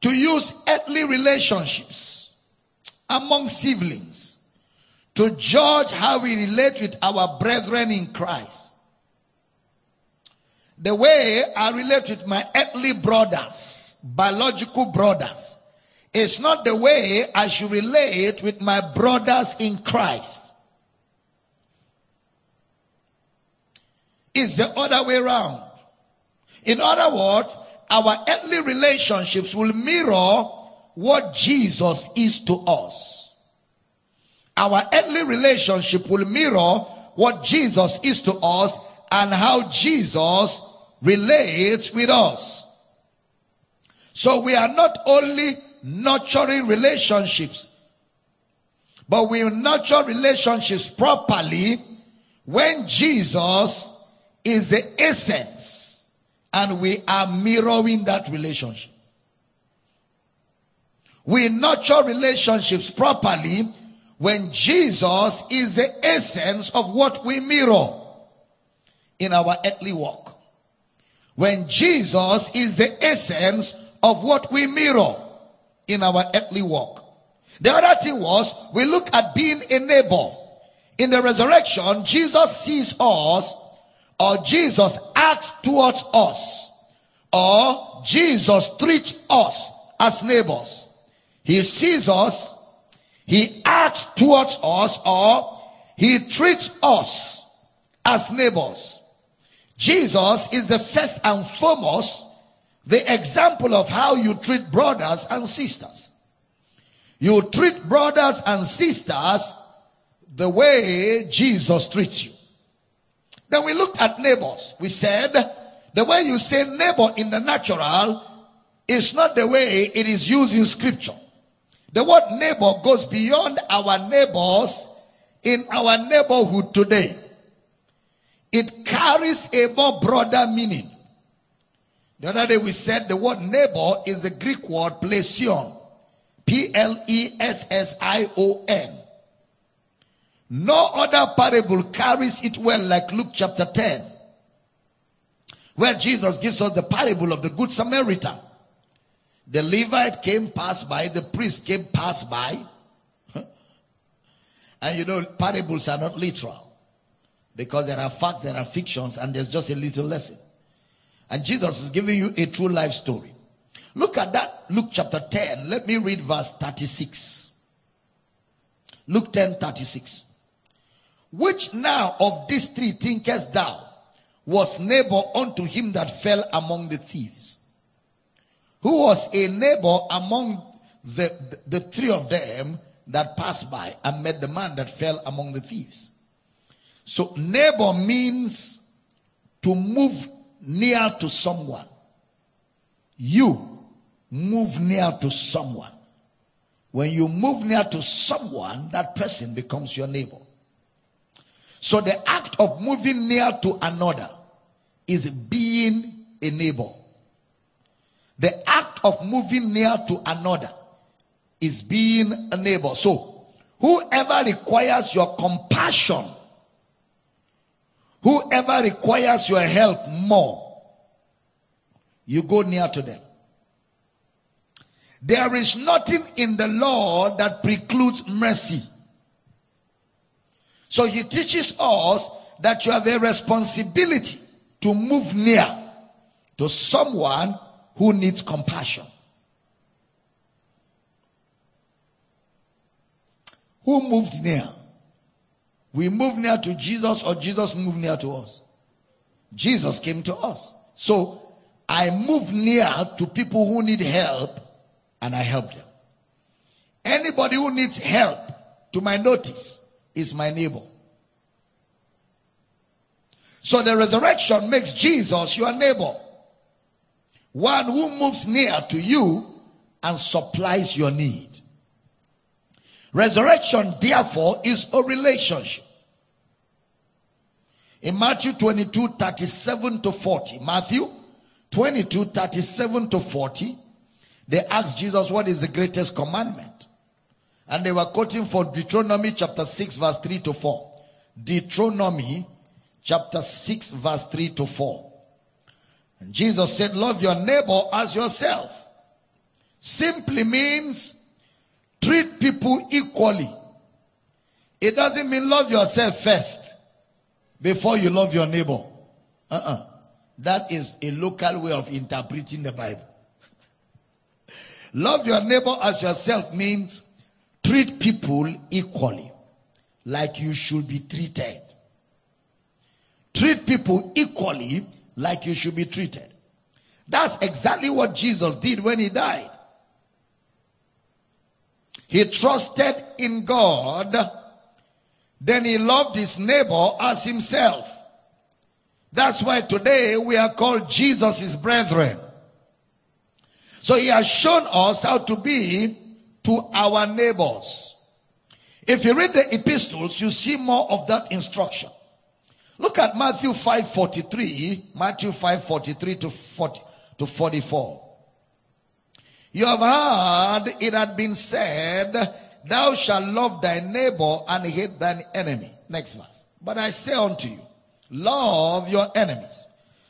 to use earthly relationships among siblings to judge how we relate with our brethren in Christ. The way I relate with my earthly brothers, biological brothers, is not the way I should relate with my brothers in Christ. It's the other way around. In other words, our earthly relationships will mirror what Jesus is to us. Our earthly relationship will mirror what Jesus is to us and how Jesus relates with us. So we are not only nurturing relationships, but we nurture relationships properly when Jesus is the essence and we are mirroring that relationship. We nurture relationships properly when Jesus is the essence of what we mirror in our earthly walk. When Jesus is the essence of what we mirror in our earthly walk. The other thing was we look at being a neighbor. In the resurrection, Jesus sees us or Jesus acts towards us or Jesus treats us as neighbors. He sees us, he acts towards us or he treats us as neighbors. Jesus is the first and foremost the example of how you treat brothers and sisters. You treat brothers and sisters the way Jesus treats you. Then we looked at neighbors. We said the way you say neighbor in the natural is not the way it is used in scripture. The word neighbor goes beyond our neighbors in our neighborhood today. It carries a more broader meaning. The other day we said the word neighbor is the Greek word plesion. P-L-E-S-S-I-O-N. No other parable carries it well like Luke chapter 10, where Jesus gives us the parable of the Good Samaritan. The Levite came pass by, the priest came pass by. and you know, parables are not literal because there are facts, there are fictions, and there's just a little lesson. And Jesus is giving you a true life story. Look at that, Luke chapter 10. Let me read verse 36. Luke 10 36. Which now of these three thinkest thou was neighbor unto him that fell among the thieves? Who was a neighbor among the, the, the three of them that passed by and met the man that fell among the thieves? So neighbor means to move near to someone. You move near to someone. When you move near to someone, that person becomes your neighbor. So the act of moving near to another is being a neighbor. The act of moving near to another is being a neighbor. So whoever requires your compassion, whoever requires your help more, you go near to them. There is nothing in the law that precludes mercy. So he teaches us that you have a responsibility to move near to someone who needs compassion. Who moved near? We move near to Jesus or Jesus move near to us? Jesus came to us. So I move near to people who need help and I help them. Anybody who needs help to my notice, is my neighbor. So the resurrection makes Jesus your neighbor. One who moves near to you and supplies your need. Resurrection, therefore, is a relationship. In Matthew 22, 37 to 40, Matthew 22, 37 to 40, they asked Jesus, What is the greatest commandment? And they were quoting for Deuteronomy chapter 6, verse 3 to 4. Deuteronomy chapter 6, verse 3 to 4. And Jesus said, Love your neighbor as yourself. Simply means treat people equally. It doesn't mean love yourself first before you love your neighbor. Uh-uh. That is a local way of interpreting the Bible. love your neighbor as yourself means treat people equally, like you should be treated. Treat people equally, like you should be treated. That's exactly what Jesus did when he died. He trusted in God then he loved his neighbor as himself. That's why today we are called Jesus' brethren. So he has shown us how to be to our neighbors. If you read the epistles, you see more of that instruction. Look at Matthew 5:43, Matthew 5:43 to 40 to 44. You have heard it had been said Thou shalt love thy neighbor and hate thine enemy. Next verse. But I say unto you, love your enemies.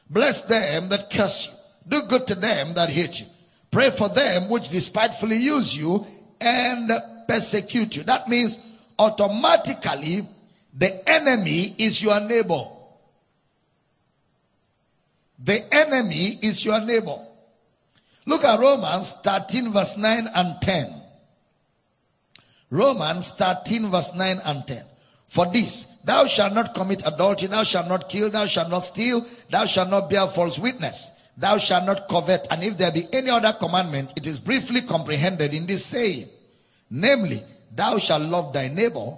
Bless them that curse you. Do good to them that hate you. Pray for them which despitefully use you and persecute you. That means automatically the enemy is your neighbor. The enemy is your neighbor. Look at Romans 13 verse 9 and 10. Romans 13 verse 9 and 10. For this, thou shalt not commit adultery, thou shalt not kill, thou shalt not steal, thou shalt not bear false witness, thou shalt not covet. And if there be any other commandment, it is briefly comprehended in this saying, namely, thou shalt love thy neighbor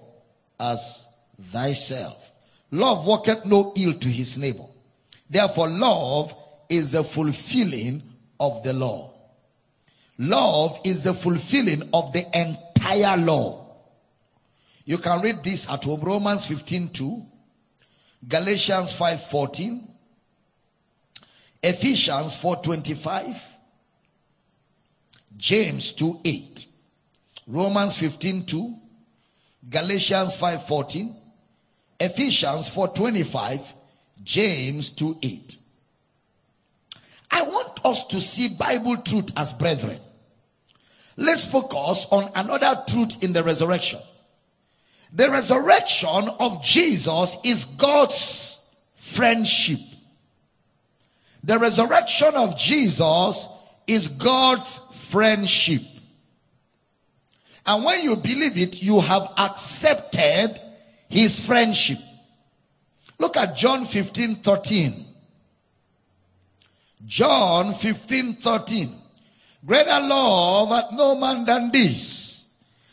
as thyself. Love worketh no ill to his neighbor. Therefore, love is the fulfilling of the law. Love is the fulfilling of the entire law. You can read this at home. Romans 15 2, Galatians 5 14, Ephesians 4 25, James 2 8, Romans 15 2, Galatians 5 14, Ephesians 4 25, James 2 8. I want us to see Bible truth as brethren. Let's focus on another truth in the resurrection. The resurrection of Jesus is God's friendship. The resurrection of Jesus is God's friendship. And when you believe it, you have accepted his friendship. Look at John 15 13. John 15 13. Greater love hath no man than this,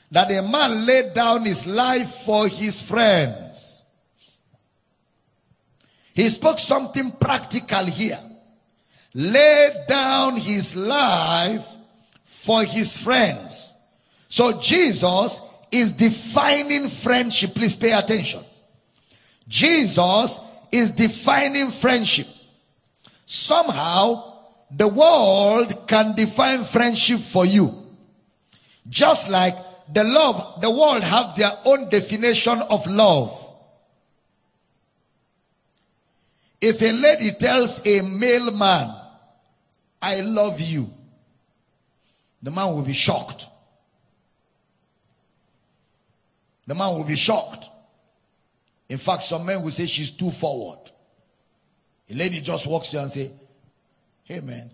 that a man laid down his life for his friends. He spoke something practical here. Laid down his life for his friends. So Jesus is defining friendship. Please pay attention. Jesus is defining friendship. Somehow, the world can define friendship for you. Just like the love, the world have their own definition of love. If a lady tells a male man, I love you, the man will be shocked. The man will be shocked. In fact, some men will say she's too forward. A lady just walks to you and say, Hey man,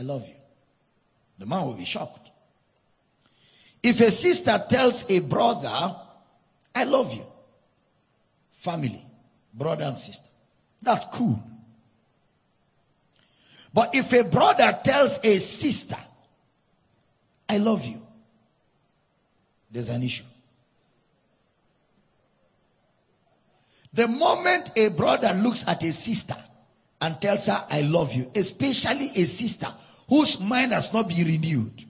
I love you. The man will be shocked. If a sister tells a brother, I love you, family, brother and sister, that's cool. But if a brother tells a sister, I love you, there's an issue. The moment a brother looks at a sister and tells her, I love you, especially a sister whose mind has not been renewed,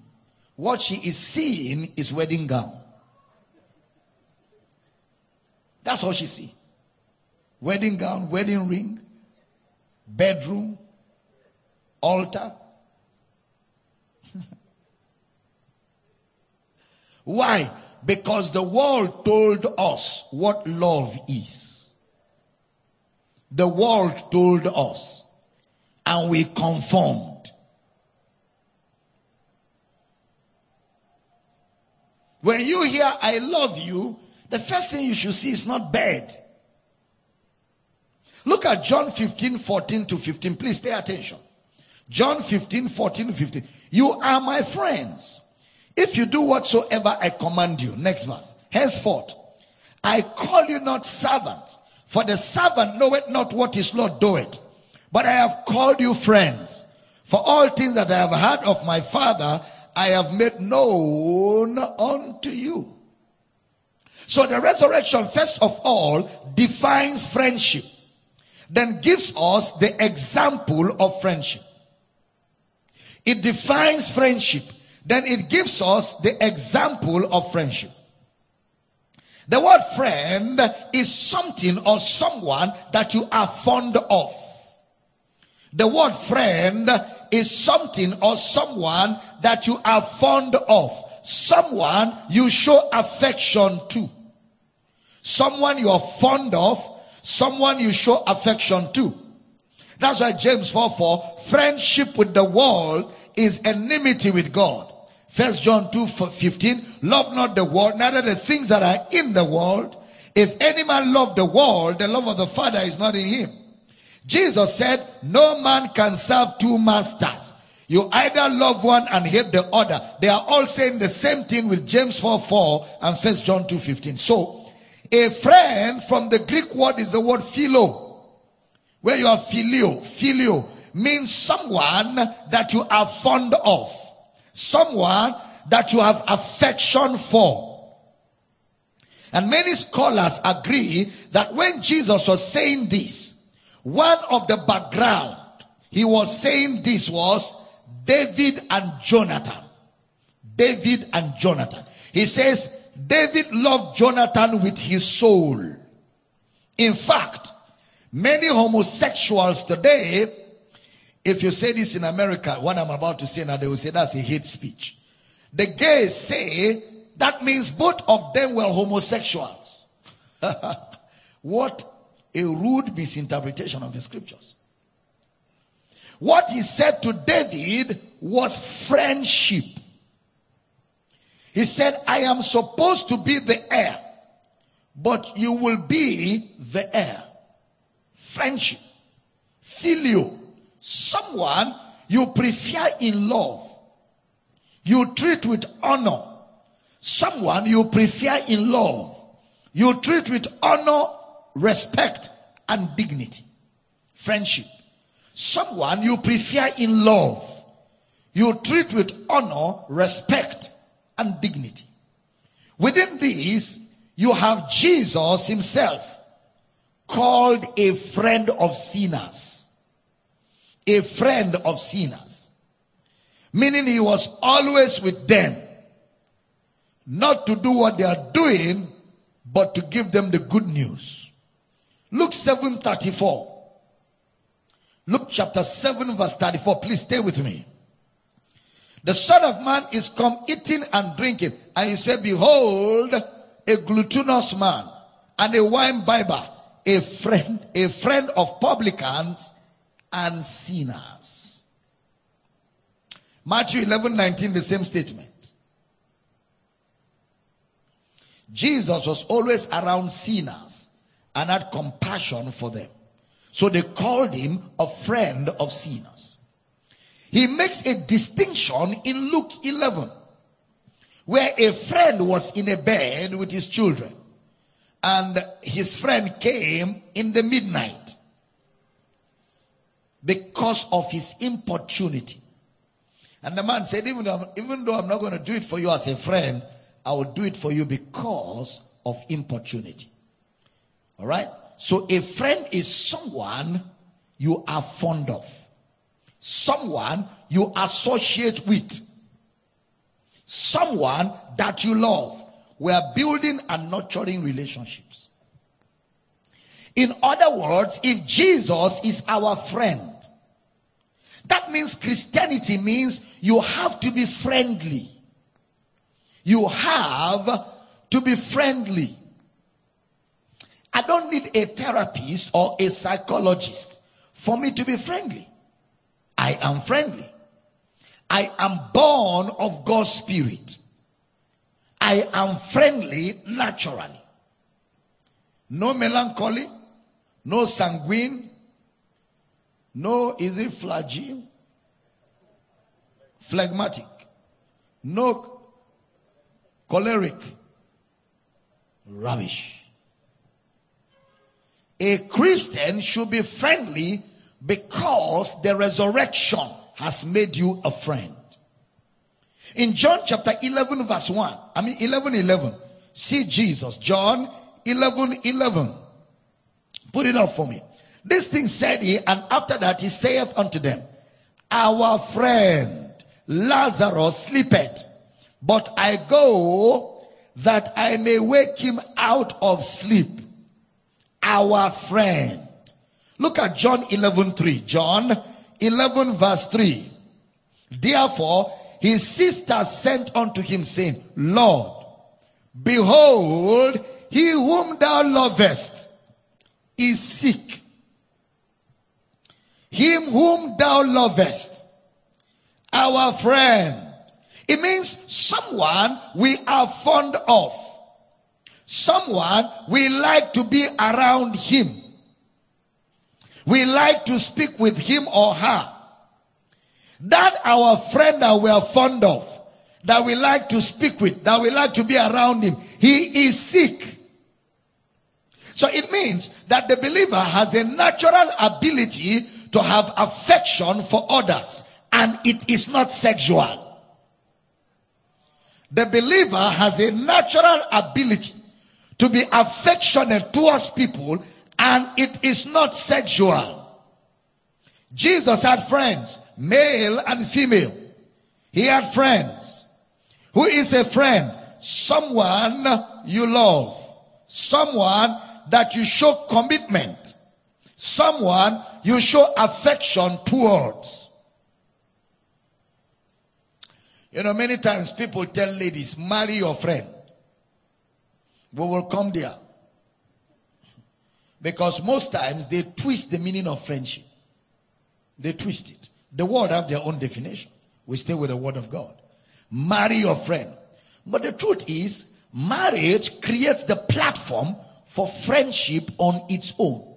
what she is seeing is wedding gown. That's all she sees. Wedding gown, wedding ring, bedroom, altar. Why? Because the world told us what love is. The world told us and we conformed. When you hear I love you, the first thing you should see is not bad. Look at John 15, 14 to 15. Please pay attention. John 15, 14 to 15. You are my friends. If you do whatsoever I command you. Next verse. Henceforth, I call you not servants, for the servant knoweth not what his Lord doeth. But I have called you friends. For all things that I have heard of my Father, I have made known unto you. So the resurrection, first of all, defines friendship then gives us the example of friendship. It defines friendship. Then it gives us the example of friendship. The word friend is something or someone that you are fond of. The word friend is something or someone that you are fond of. Someone you show affection to. Someone you are fond of someone you show affection to. That's why James 4 4, friendship with the world is enmity with God. First John 2 15, love not the world, neither the things that are in the world. If any man love the world, the love of the Father is not in him. Jesus said, no man can serve two masters. You either love one and hate the other. They are all saying the same thing with James 4 4 and First John 2 15. So, a friend from the Greek word is the word philo. Where you are phileo, phileo means someone that you are fond of. Someone that you have affection for. And many scholars agree that when Jesus was saying this, one of the background he was saying this was David and Jonathan. David and Jonathan. He says, David loved Jonathan with his soul. In fact, many homosexuals today, if you say this in America, what I'm about to say now, they will say that's a hate speech. The gays say that means both of them were homosexuals. what a rude misinterpretation of the scriptures. What he said to David was friendship. He said, I am supposed to be the heir, but you will be the heir. Friendship. Phileo. Someone you prefer in love. You treat with honor. Someone you prefer in love. You treat with honor, respect, and dignity. Friendship. Someone you prefer in love. You treat with honor, respect, and dignity. Within these, you have Jesus himself called a friend of sinners. A friend of sinners. Meaning he was always with them. Not to do what they are doing, but to give them the good news. Luke 7 34. Luke chapter 7 verse 34. Please stay with me. The Son of Man is come eating and drinking. And he said, Behold, a gluttonous man and a wine bibber, a friend, a friend of publicans and sinners. Matthew 11 19, the same statement. Jesus was always around sinners and had compassion for them. So they called him a friend of sinners. He makes a distinction in Luke 11, where a friend was in a bed with his children, and his friend came in the midnight because of his importunity. And the man said, even though, even though I'm not going to do it for you as a friend, I will do it for you because of importunity. All right? So a friend is someone you are fond of, someone you associate with, someone that you love. We are building and nurturing relationships. In other words, if Jesus is our friend, that means Christianity means you have to be friendly. You have to be friendly. I don't need a therapist or a psychologist for me to be friendly. I am friendly. I am born of God's Spirit. I am friendly naturally. No melancholy, no sanguine, no is it flagell, phlegmatic, no choleric, rubbish. A Christian should be friendly because the resurrection has made you a friend. In John chapter 11 verse 1, I mean 11 11, see Jesus. John 11 11. Put it up for me. This thing said he, and after that he saith unto them, Our friend Lazarus sleepeth, but I go that I may wake him out of sleep our friend. Look at John 11 3. John 11 verse 3. Therefore, his sister sent unto him, saying, Lord, behold, he whom thou lovest is sick. Him whom thou lovest, our friend. It means someone we are fond of someone we like to be around him. We like to speak with him or her. That our friend that we are fond of, that we like to speak with, that we like to be around him, he is sick. So it means that the believer has a natural ability to have affection for others and it is not sexual. The believer has a natural ability to be affectionate towards people and it is not sexual. Jesus had friends, male and female. He had friends. Who is a friend? Someone you love. Someone that you show commitment. Someone you show affection towards. You know, many times people tell ladies, marry your friend. We will come there. Because most times they twist the meaning of friendship. They twist it. The word have their own definition. We stay with the word of God. Marry your friend. But the truth is, marriage creates the platform for friendship on its own.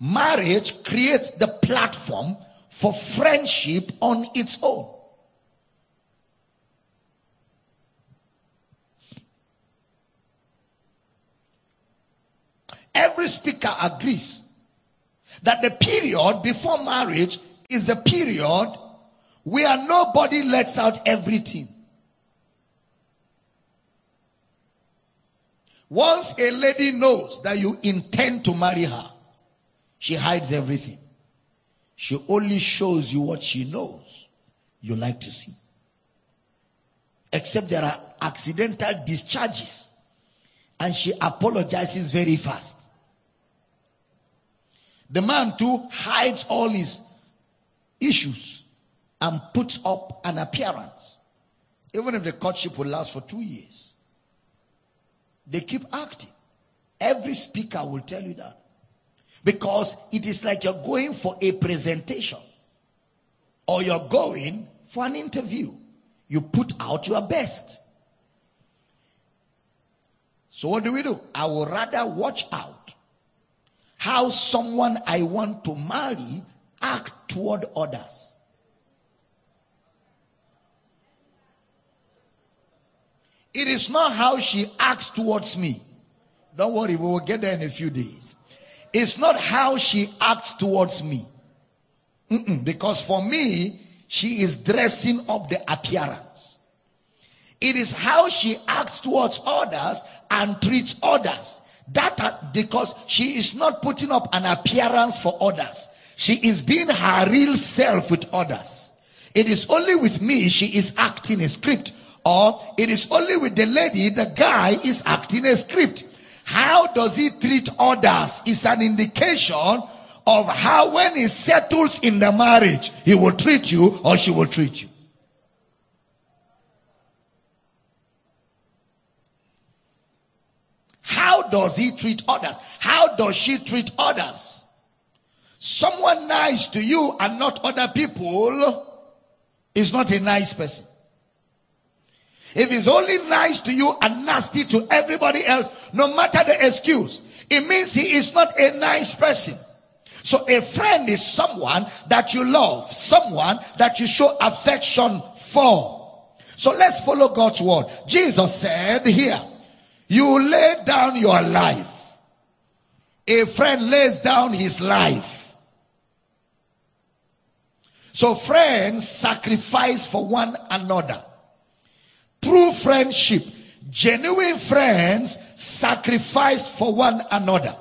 Marriage creates the platform for friendship on its own. Every speaker agrees that the period before marriage is a period where nobody lets out everything. Once a lady knows that you intend to marry her, she hides everything. She only shows you what she knows you like to see. Except there are accidental discharges. And she apologizes very fast. The man too hides all his issues and puts up an appearance. Even if the courtship will last for two years. They keep acting. Every speaker will tell you that. Because it is like you're going for a presentation or you're going for an interview. You put out your best. So what do we do? I would rather watch out how someone I want to marry act toward others. It is not how she acts towards me. Don't worry, we will get there in a few days. It's not how she acts towards me. Mm-mm, because for me, she is dressing up the appearance. It is how she acts towards others and treats others That uh, because she is not putting up an appearance for others. She is being her real self with others. It is only with me she is acting a script. Or it is only with the lady the guy is acting a script. How does he treat others is an indication of how when he settles in the marriage, he will treat you or she will treat you. How does he treat others? How does she treat others? Someone nice to you and not other people is not a nice person. If he's only nice to you and nasty to everybody else, no matter the excuse, it means he is not a nice person. So a friend is someone that you love, someone that you show affection for. So let's follow God's word. Jesus said here, you lay down your life. A friend lays down his life. So friends sacrifice for one another. True friendship, genuine friends sacrifice for one another.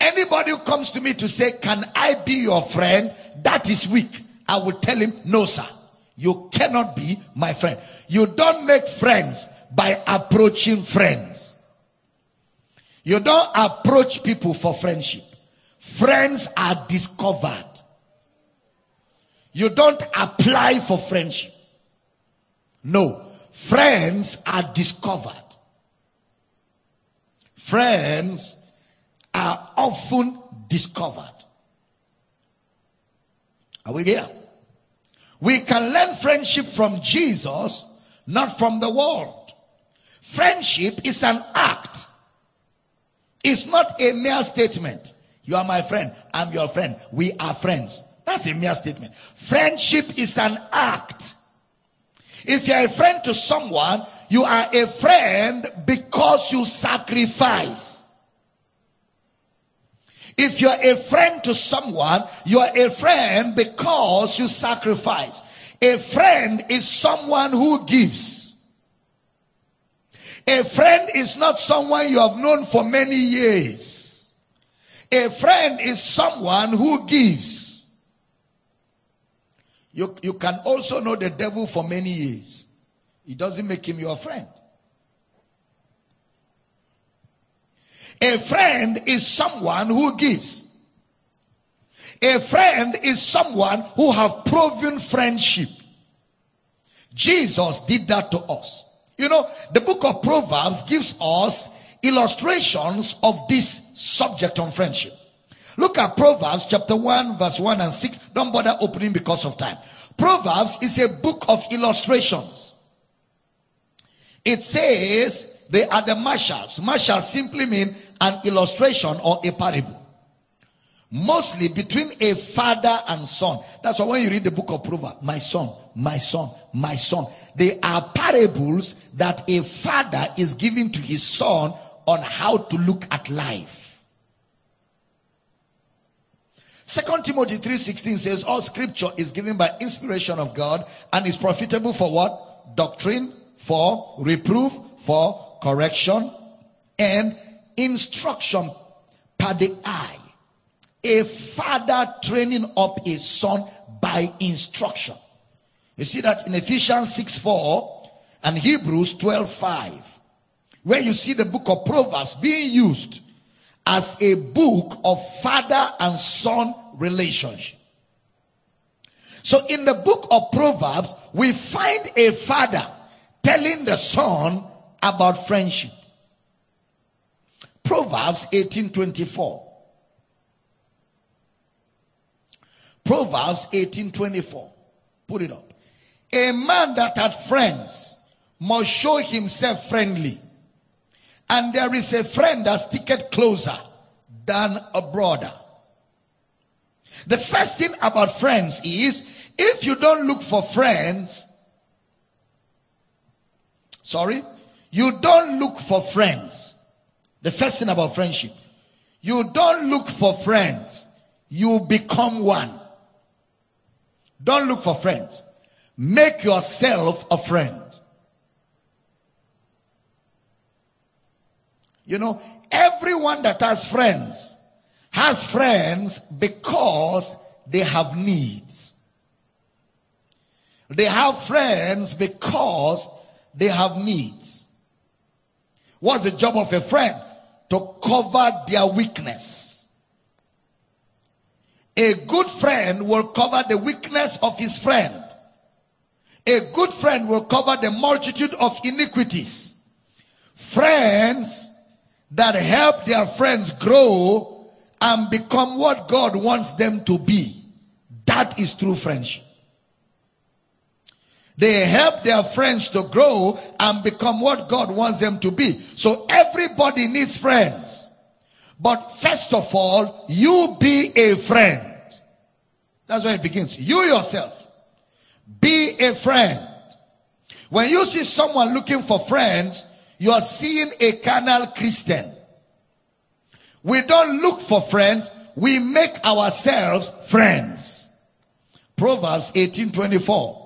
Anybody who comes to me to say, Can I be your friend? That is weak. I will tell him, No, sir. You cannot be my friend. You don't make friends by approaching friends. You don't approach people for friendship. Friends are discovered. You don't apply for friendship. No. Friends are discovered. Friends are often discovered. Are we here? We can learn friendship from Jesus, not from the world. Friendship is an act. It's not a mere statement. You are my friend. I'm your friend. We are friends. That's a mere statement. Friendship is an act. If you're a friend to someone, you are a friend because you sacrifice. If you're a friend to someone, you are a friend because you sacrifice. A friend is someone who gives. A friend is not someone you have known for many years. A friend is someone who gives. You, you can also know the devil for many years. It doesn't make him your friend. A friend is someone who gives. A friend is someone who have proven friendship. Jesus did that to us. You know, the book of Proverbs gives us illustrations of this subject on friendship. Look at Proverbs chapter 1 verse 1 and 6. Don't bother opening because of time. Proverbs is a book of illustrations. It says they are the mashals. Mashals simply mean an illustration or a parable. Mostly between a father and son. That's why when you read the book of Proverbs, my son, my son, my son, they are parables that a father is giving to his son on how to look at life. Second Timothy 3:16 says all scripture is given by inspiration of God and is profitable for what? Doctrine, for reproof, for correction, and instruction per the eye. A father training up his son by instruction. You see that in Ephesians 6 4 and Hebrews 12 5, where you see the book of Proverbs being used as a book of father and son relationship. So in the book of Proverbs, we find a father telling the son about friendship. Proverbs 18:24. Proverbs 18:24. Put it up. A man that had friends must show himself friendly. And there is a friend that sticketh closer than a brother. The first thing about friends is if you don't look for friends, sorry, you don't look for friends the first thing about friendship. You don't look for friends. You become one. Don't look for friends. Make yourself a friend. You know, everyone that has friends has friends because they have needs. They have friends because they have needs. What's the job of a friend? To cover their weakness. A good friend will cover the weakness of his friend. A good friend will cover the multitude of iniquities. Friends that help their friends grow and become what God wants them to be. That is true friendship. They help their friends to grow and become what God wants them to be. So everybody needs friends. But first of all, you be a friend. That's where it begins. You yourself, be a friend. When you see someone looking for friends, you are seeing a carnal Christian. We don't look for friends, we make ourselves friends. Proverbs 18:24.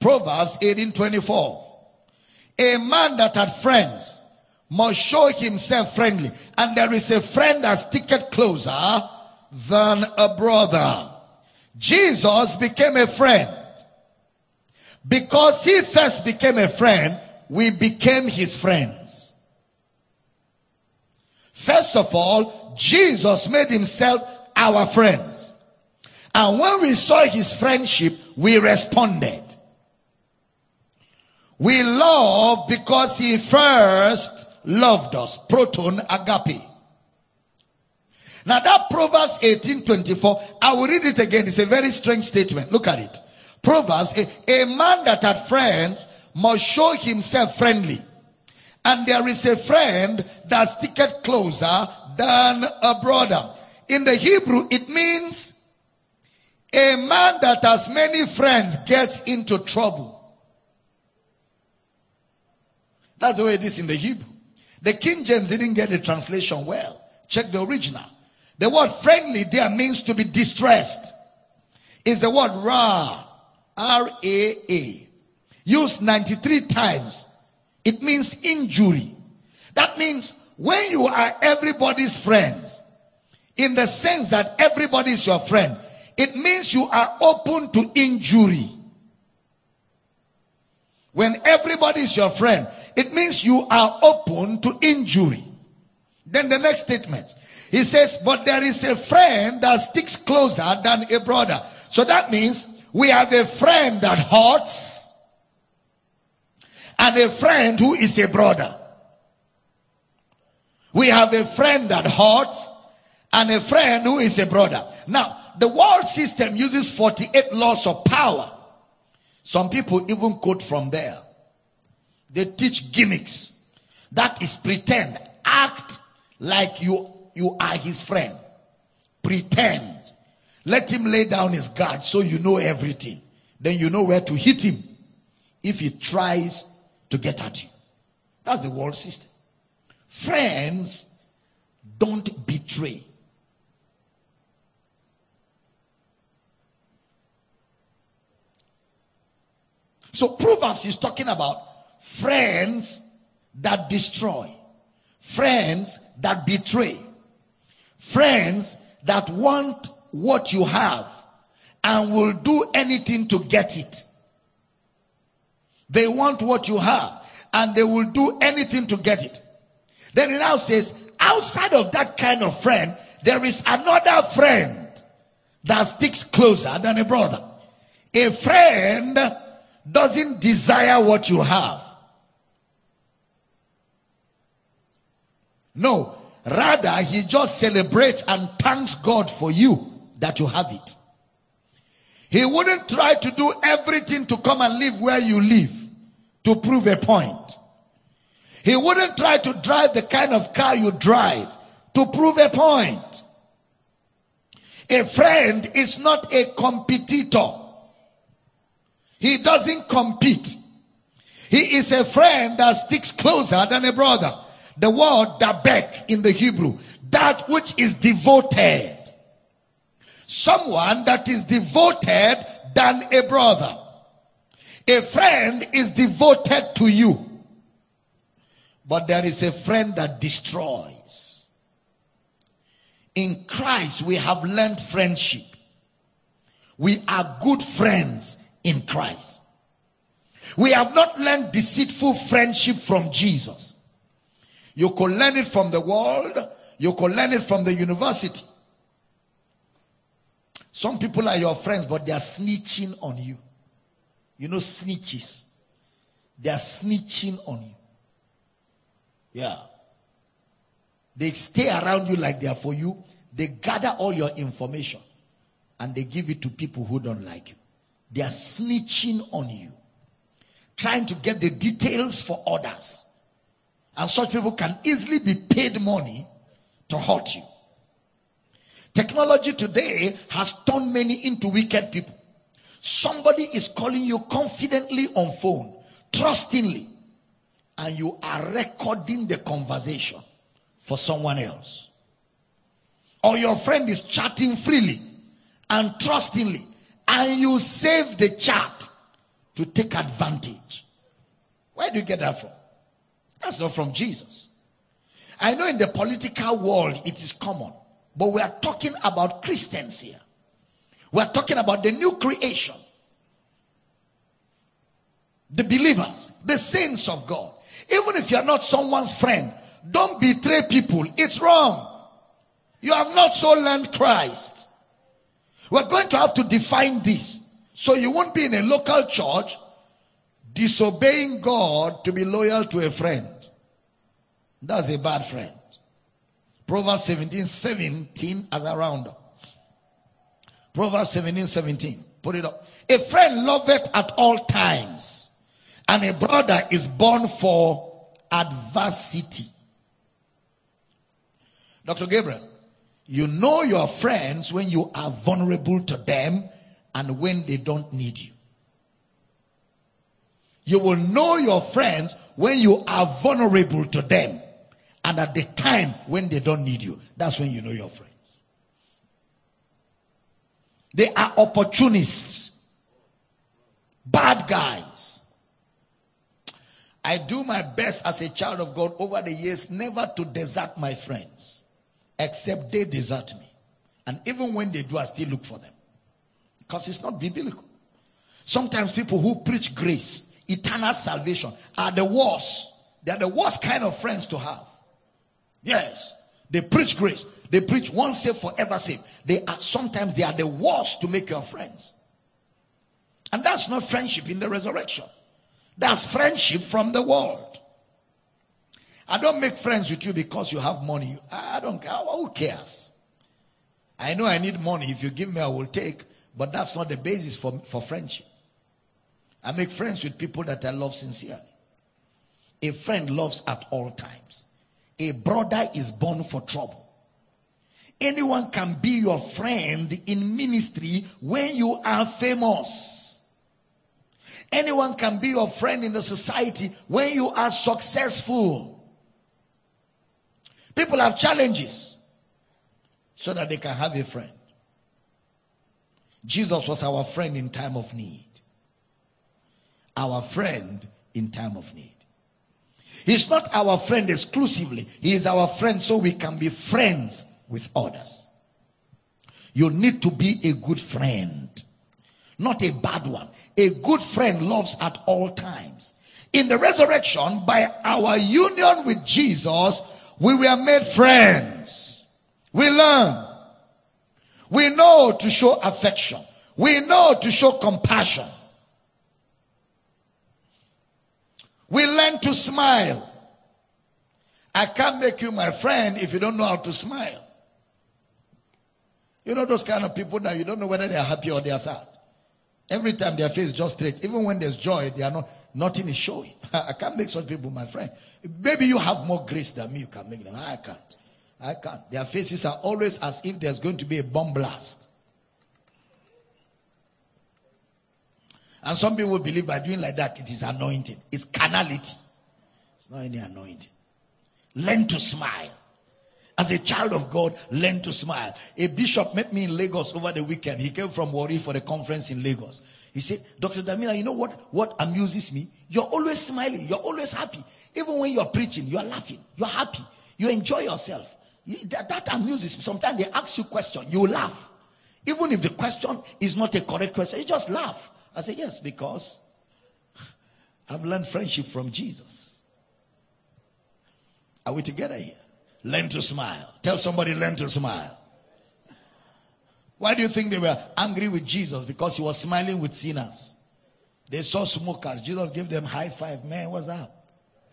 Proverbs 18:24. A man that had friends must show himself friendly, and there is a friend that sticketh closer than a brother. Jesus became a friend. Because he first became a friend, we became his friends. First of all, Jesus made himself our friends. And when we saw his friendship, we responded. We love because he first loved us. Proton agape. Now that Proverbs 18 24, I will read it again. It's a very strange statement. Look at it. Proverbs, a, a man that had friends must show himself friendly. And there is a friend that sticketh closer than a brother. In the Hebrew, it means a man that has many friends gets into trouble. That's the way it is in the Hebrew. The King James didn't get the translation well. Check the original. The word friendly there means to be distressed. Is the word ra, R-A-A. Used 93 times. It means injury. That means when you are everybody's friends, in the sense that everybody is your friend, it means you are open to injury. When everybody is your friend, it means you are open to injury. Then the next statement, he says, but there is a friend that sticks closer than a brother. So that means we have a friend that hurts and a friend who is a brother. We have a friend that hurts and a friend who is a brother. Now, the world system uses 48 laws of power. Some people even quote from there. They teach gimmicks. That is pretend. Act like you, you are his friend. Pretend. Let him lay down his guard so you know everything. Then you know where to hit him if he tries to get at you. That's the world system. Friends don't betray. So Proverbs is talking about friends that destroy, friends that betray, friends that want what you have and will do anything to get it. They want what you have and they will do anything to get it. Then he now says, outside of that kind of friend, there is another friend that sticks closer than a brother. A friend doesn't desire what you have. No, rather he just celebrates and thanks God for you that you have it. He wouldn't try to do everything to come and live where you live to prove a point. He wouldn't try to drive the kind of car you drive to prove a point. A friend is not a competitor. He doesn't compete. He is a friend that sticks closer than a brother. The word dabek in the Hebrew, that which is devoted. Someone that is devoted than a brother. A friend is devoted to you. But there is a friend that destroys. In Christ, we have learned friendship. We are good friends in Christ. We have not learned deceitful friendship from Jesus. You could learn it from the world, you could learn it from the university. Some people are your friends, but they are snitching on you. You know, snitches. They are snitching on you. Yeah. They stay around you like they are for you. They gather all your information and they give it to people who don't like you. They are snitching on you, trying to get the details for others. And such people can easily be paid money to hurt you. Technology today has turned many into wicked people. Somebody is calling you confidently on phone, trustingly, and you are recording the conversation for someone else. Or your friend is chatting freely and trustingly, and you save the chat to take advantage. Where do you get that from? That's not from Jesus. I know in the political world it is common, but we are talking about Christians here. We are talking about the new creation, the believers, the saints of God. Even if you are not someone's friend, don't betray people. It's wrong. You have not so learned Christ. We're going to have to define this. So you won't be in a local church disobeying God to be loyal to a friend. That's a bad friend. Proverbs 17 17 as a roundup. Proverbs 17 17. Put it up. A friend loveth at all times, and a brother is born for adversity. Dr. Gabriel, you know your friends when you are vulnerable to them and when they don't need you. You will know your friends when you are vulnerable to them and at the time when they don't need you. That's when you know your friends. They are opportunists, bad guys. I do my best as a child of God over the years never to desert my friends except they desert me. And even when they do, I still look for them. Because it's not biblical. Sometimes people who preach grace, eternal salvation, are the worst. They are the worst kind of friends to have. Yes. They preach grace. They preach once saved, forever saved. They are sometimes they are the worst to make your friends. And that's not friendship in the resurrection. That's friendship from the world. I don't make friends with you because you have money. I don't care. Who cares? I know I need money. If you give me, I will take. But that's not the basis for, for friendship. I make friends with people that I love sincerely. A friend loves at all times. A brother is born for trouble. Anyone can be your friend in ministry when you are famous. Anyone can be your friend in the society when you are successful. People have challenges so that they can have a friend. Jesus was our friend in time of need. Our friend in time of need. He's not our friend exclusively. He is our friend so we can be friends with others. You need to be a good friend, not a bad one. A good friend loves at all times. In the resurrection, by our union with Jesus, we were made friends. We learn. We know to show affection. We know to show compassion. We learn to smile. I can't make you my friend if you don't know how to smile. You know those kind of people that you don't know whether they are happy or they are sad. Every time their face is just straight, even when there's joy, they are not nothing is showing. I can't make such people my friend. Maybe you have more grace than me, you can make them. I can't. I can't. Their faces are always as if there's going to be a bomb blast. And some people believe by doing like that, it is anointing. It's carnality. It's not any anointing. Learn to smile. As a child of God, learn to smile. A bishop met me in Lagos over the weekend. He came from Warri for a conference in Lagos. He said, Dr. Damina, you know what, what amuses me? You're always smiling. You're always happy. Even when you're preaching, you're laughing. You're happy. You enjoy yourself. That, that amuses me. Sometimes they ask you question, you laugh. Even if the question is not a correct question, you just laugh. I say, yes, because I've learned friendship from Jesus. Are we together here? Learn to smile. Tell somebody, learn to smile. Why do you think they were angry with Jesus? Because he was smiling with sinners. They saw smokers. Jesus gave them high five. Man, what's up?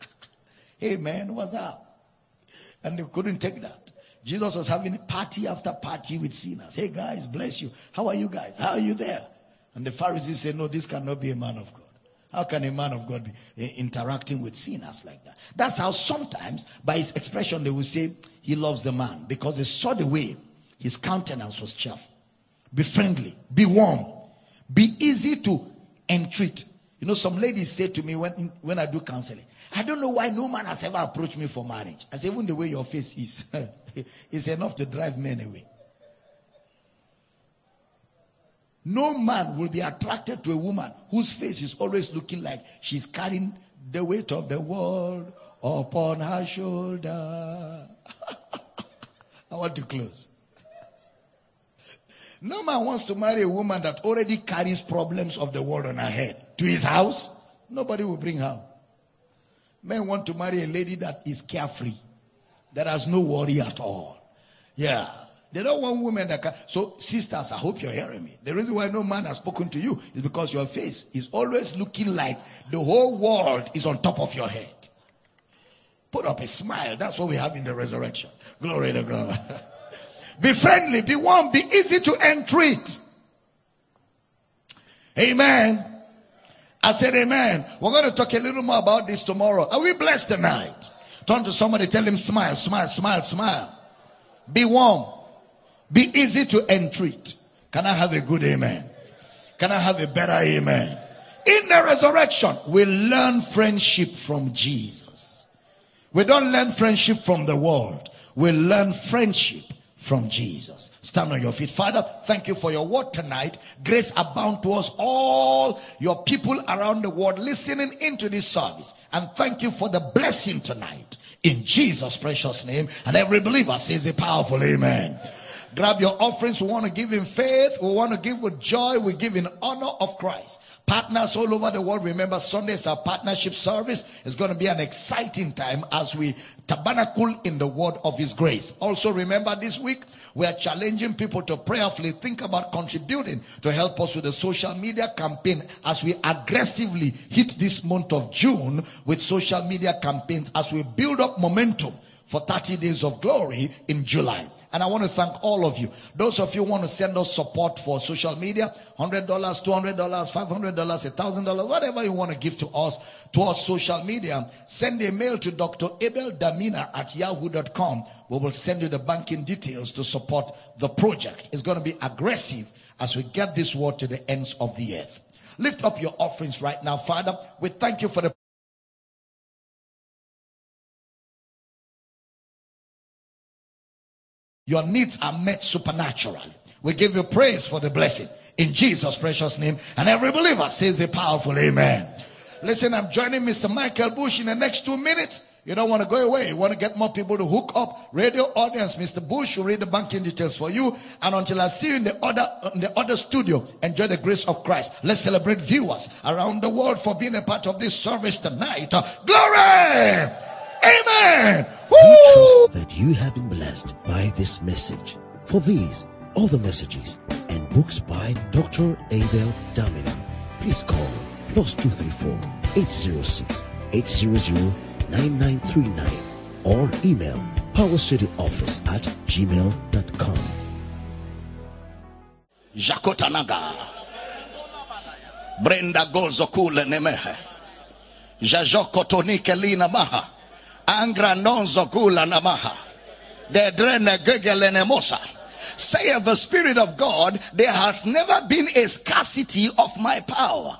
hey, man, what's up? And they couldn't take that. Jesus was having party after party with sinners. Hey, guys, bless you. How are you guys? How are you there? And the Pharisees said, No, this cannot be a man of God. How can a man of God be eh, interacting with sinners like that? That's how sometimes, by his expression, they will say he loves the man because they saw the way his countenance was cheerful. Be friendly, be warm, be easy to entreat. You know, some ladies say to me when, when I do counseling, I don't know why no man has ever approached me for marriage. I say, even the way your face is, is enough to drive men away. No man will be attracted to a woman whose face is always looking like she's carrying the weight of the world upon her shoulder. I want to close. No man wants to marry a woman that already carries problems of the world on her head to his house. Nobody will bring her. Men want to marry a lady that is carefree, that has no worry at all. Yeah. They don't want women that can. So, sisters, I hope you're hearing me. The reason why no man has spoken to you is because your face is always looking like the whole world is on top of your head. Put up a smile. That's what we have in the resurrection. Glory to God. be friendly, be warm, be easy to entreat. Amen. I said, Amen. We're going to talk a little more about this tomorrow. Are we blessed tonight? Turn to somebody, tell him, smile, smile, smile, smile. Be warm. Be easy to entreat. Can I have a good amen? Can I have a better amen? In the resurrection, we learn friendship from Jesus. We don't learn friendship from the world. We learn friendship from Jesus. Stand on your feet. Father, thank you for your word tonight. Grace abound to us all, your people around the world listening into this service. And thank you for the blessing tonight. In Jesus' precious name. And every believer says a powerful amen. Grab your offerings. We want to give in faith. We want to give with joy. We give in honor of Christ. Partners all over the world. Remember, Sunday is our partnership service. It's going to be an exciting time as we tabernacle in the word of His grace. Also, remember this week, we are challenging people to prayerfully think about contributing to help us with the social media campaign as we aggressively hit this month of June with social media campaigns as we build up momentum for 30 days of glory in July. And I want to thank all of you. Those of you want to send us support for social media, $100, $200, $500, $1,000, whatever you want to give to us, to our social media, send a mail to Dr. Abel Damina at yahoo.com. We will send you the banking details to support the project. It's going to be aggressive as we get this word to the ends of the earth. Lift up your offerings right now, Father. We thank you for the Your needs are met supernaturally. We give you praise for the blessing in Jesus' precious name. And every believer says a powerful amen. Listen, I'm joining Mr. Michael Bush in the next two minutes. You don't want to go away. You want to get more people to hook up. Radio audience, Mr. Bush will read the banking details for you. And until I see you in the other, uh, in the other studio, enjoy the grace of Christ. Let's celebrate viewers around the world for being a part of this service tonight. Glory! Amen. We trust that you have been blessed by this message. For these, other messages, and books by Dr. Abel Damina, please call plus 234 806 800 9939 or email powercityoffice at gmail.com. Jakotanaga. Brenda gozo kule nemehe. Jajokotonike lina maha. Angra nonzo kula namaha. De drene nemosa. Say of the Spirit of God, there has never been a scarcity of my power.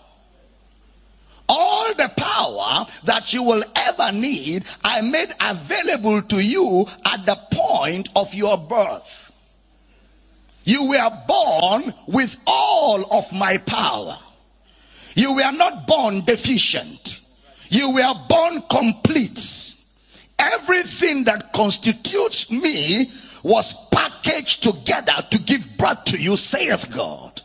All the power that you will ever need, I made available to you at the point of your birth. You were born with all of my power. You were not born deficient. You were born complete. Everything that constitutes me was packaged together to give birth to you, saith God.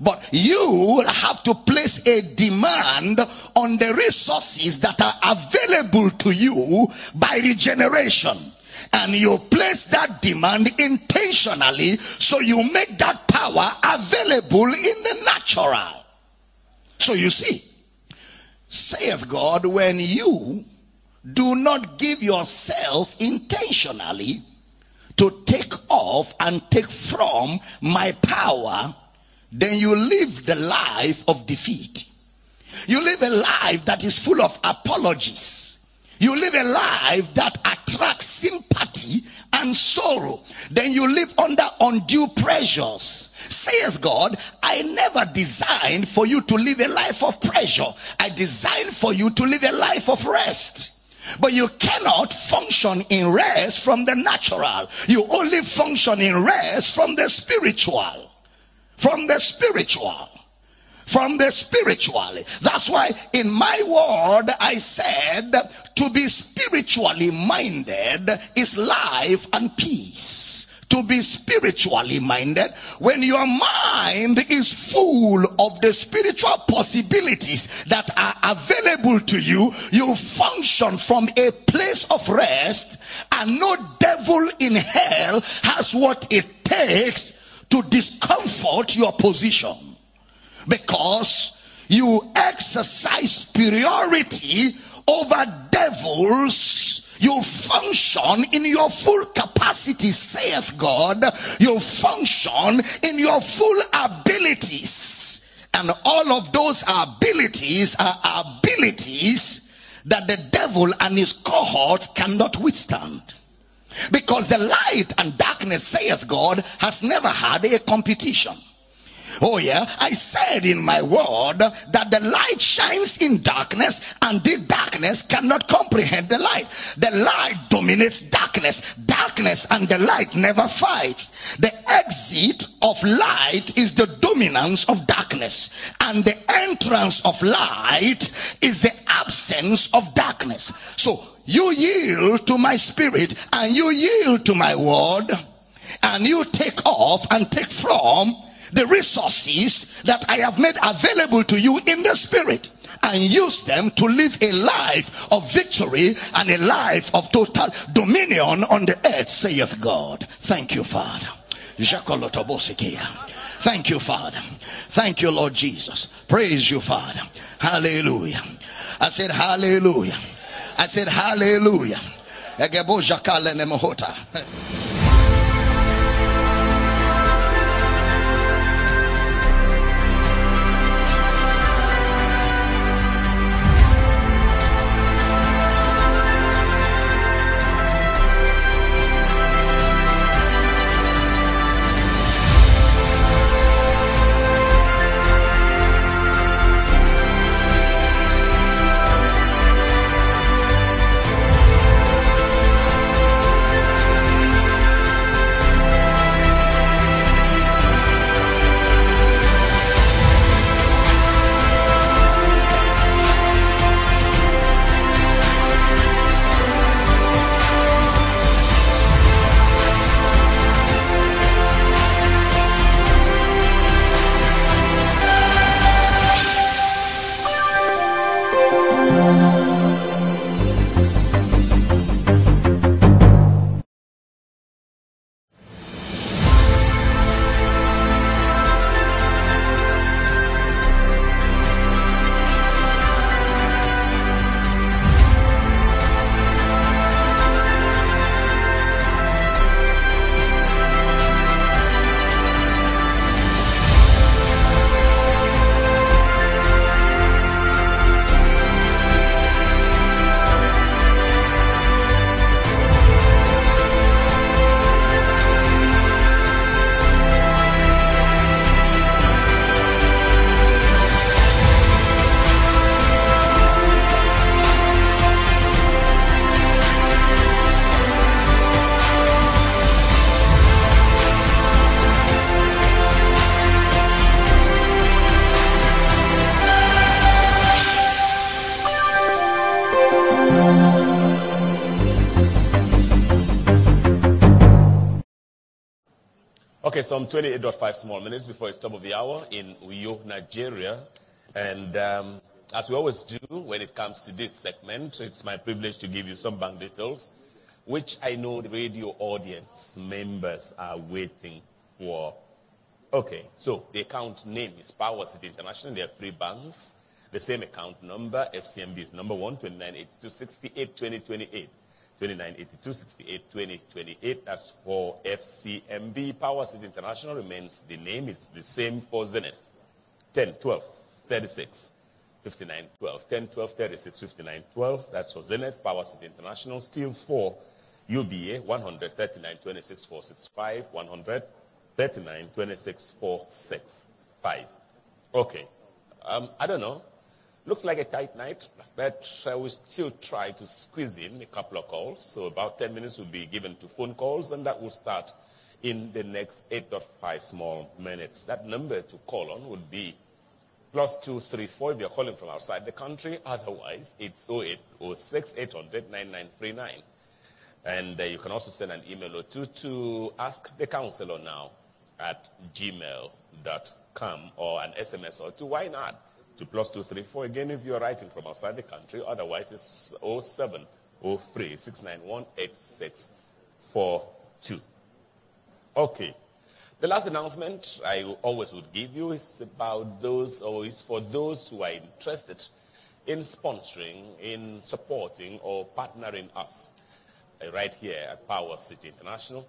But you will have to place a demand on the resources that are available to you by regeneration. And you place that demand intentionally so you make that power available in the natural. So you see, saith God, when you do not give yourself intentionally to take off and take from my power, then you live the life of defeat. You live a life that is full of apologies. You live a life that attracts sympathy and sorrow. Then you live under undue pressures. Saith God, I never designed for you to live a life of pressure. I designed for you to live a life of rest. But you cannot function in rest from the natural. You only function in rest from the spiritual. From the spiritual. From the spiritual. That's why in my word I said to be spiritually minded is life and peace to be spiritually minded when your mind is full of the spiritual possibilities that are available to you you function from a place of rest and no devil in hell has what it takes to discomfort your position. Because you exercise superiority over devils you function in your full capacity, saith God. You function in your full abilities. And all of those abilities are abilities that the devil and his cohorts cannot withstand. Because the light and darkness, saith God, has never had a competition. Oh, yeah. I said in my word that the light shines in darkness and the darkness cannot comprehend the light. The light dominates darkness. Darkness and the light never fights. The exit of light is the dominance of darkness, and the entrance of light is the absence of darkness. So you yield to my spirit and you yield to my word and you take off and take from the resources that I have made available to you in the spirit and use them to live a life of victory and a life of total dominion on the earth, saith God. Thank you, Father. Thank you, Father. Thank you, Lord Jesus. Praise you, Father. Hallelujah. I said, Hallelujah. I said, Hallelujah. some 28.5 small minutes before it's top of the hour in Uyo, Nigeria. And um, as we always do when it comes to this segment, it's my privilege to give you some bank details, which I know the radio audience members are waiting for. Okay, so the account name is Power City International. There are three banks. The same account number, FCMB is number one, 2982 68 2028. 2982 68 2028. That's for FCMB. Power City International remains the name. It's the same for Zenith. 10, 12, 36, 59, 12. 10, 12, 36, 59, 12. That's for Zenith. Power City International. Still for UBA, 139, 26, 465, 139, 26, 465. Okay. Um, I don't know. Looks like a tight night, but I will still try to squeeze in a couple of calls. So about 10 minutes will be given to phone calls, and that will start in the next 8.5 small minutes. That number to call on would be plus 234 if you're calling from outside the country. Otherwise, it's 0806 800 9939. And uh, you can also send an email or two to ask the counselor now at gmail.com or an SMS or two. Why not? To plus 234. Again, if you're writing from outside the country, otherwise it's 0703 691 8642. Okay. The last announcement I always would give you is about those, or is for those who are interested in sponsoring, in supporting, or partnering us uh, right here at Power City International.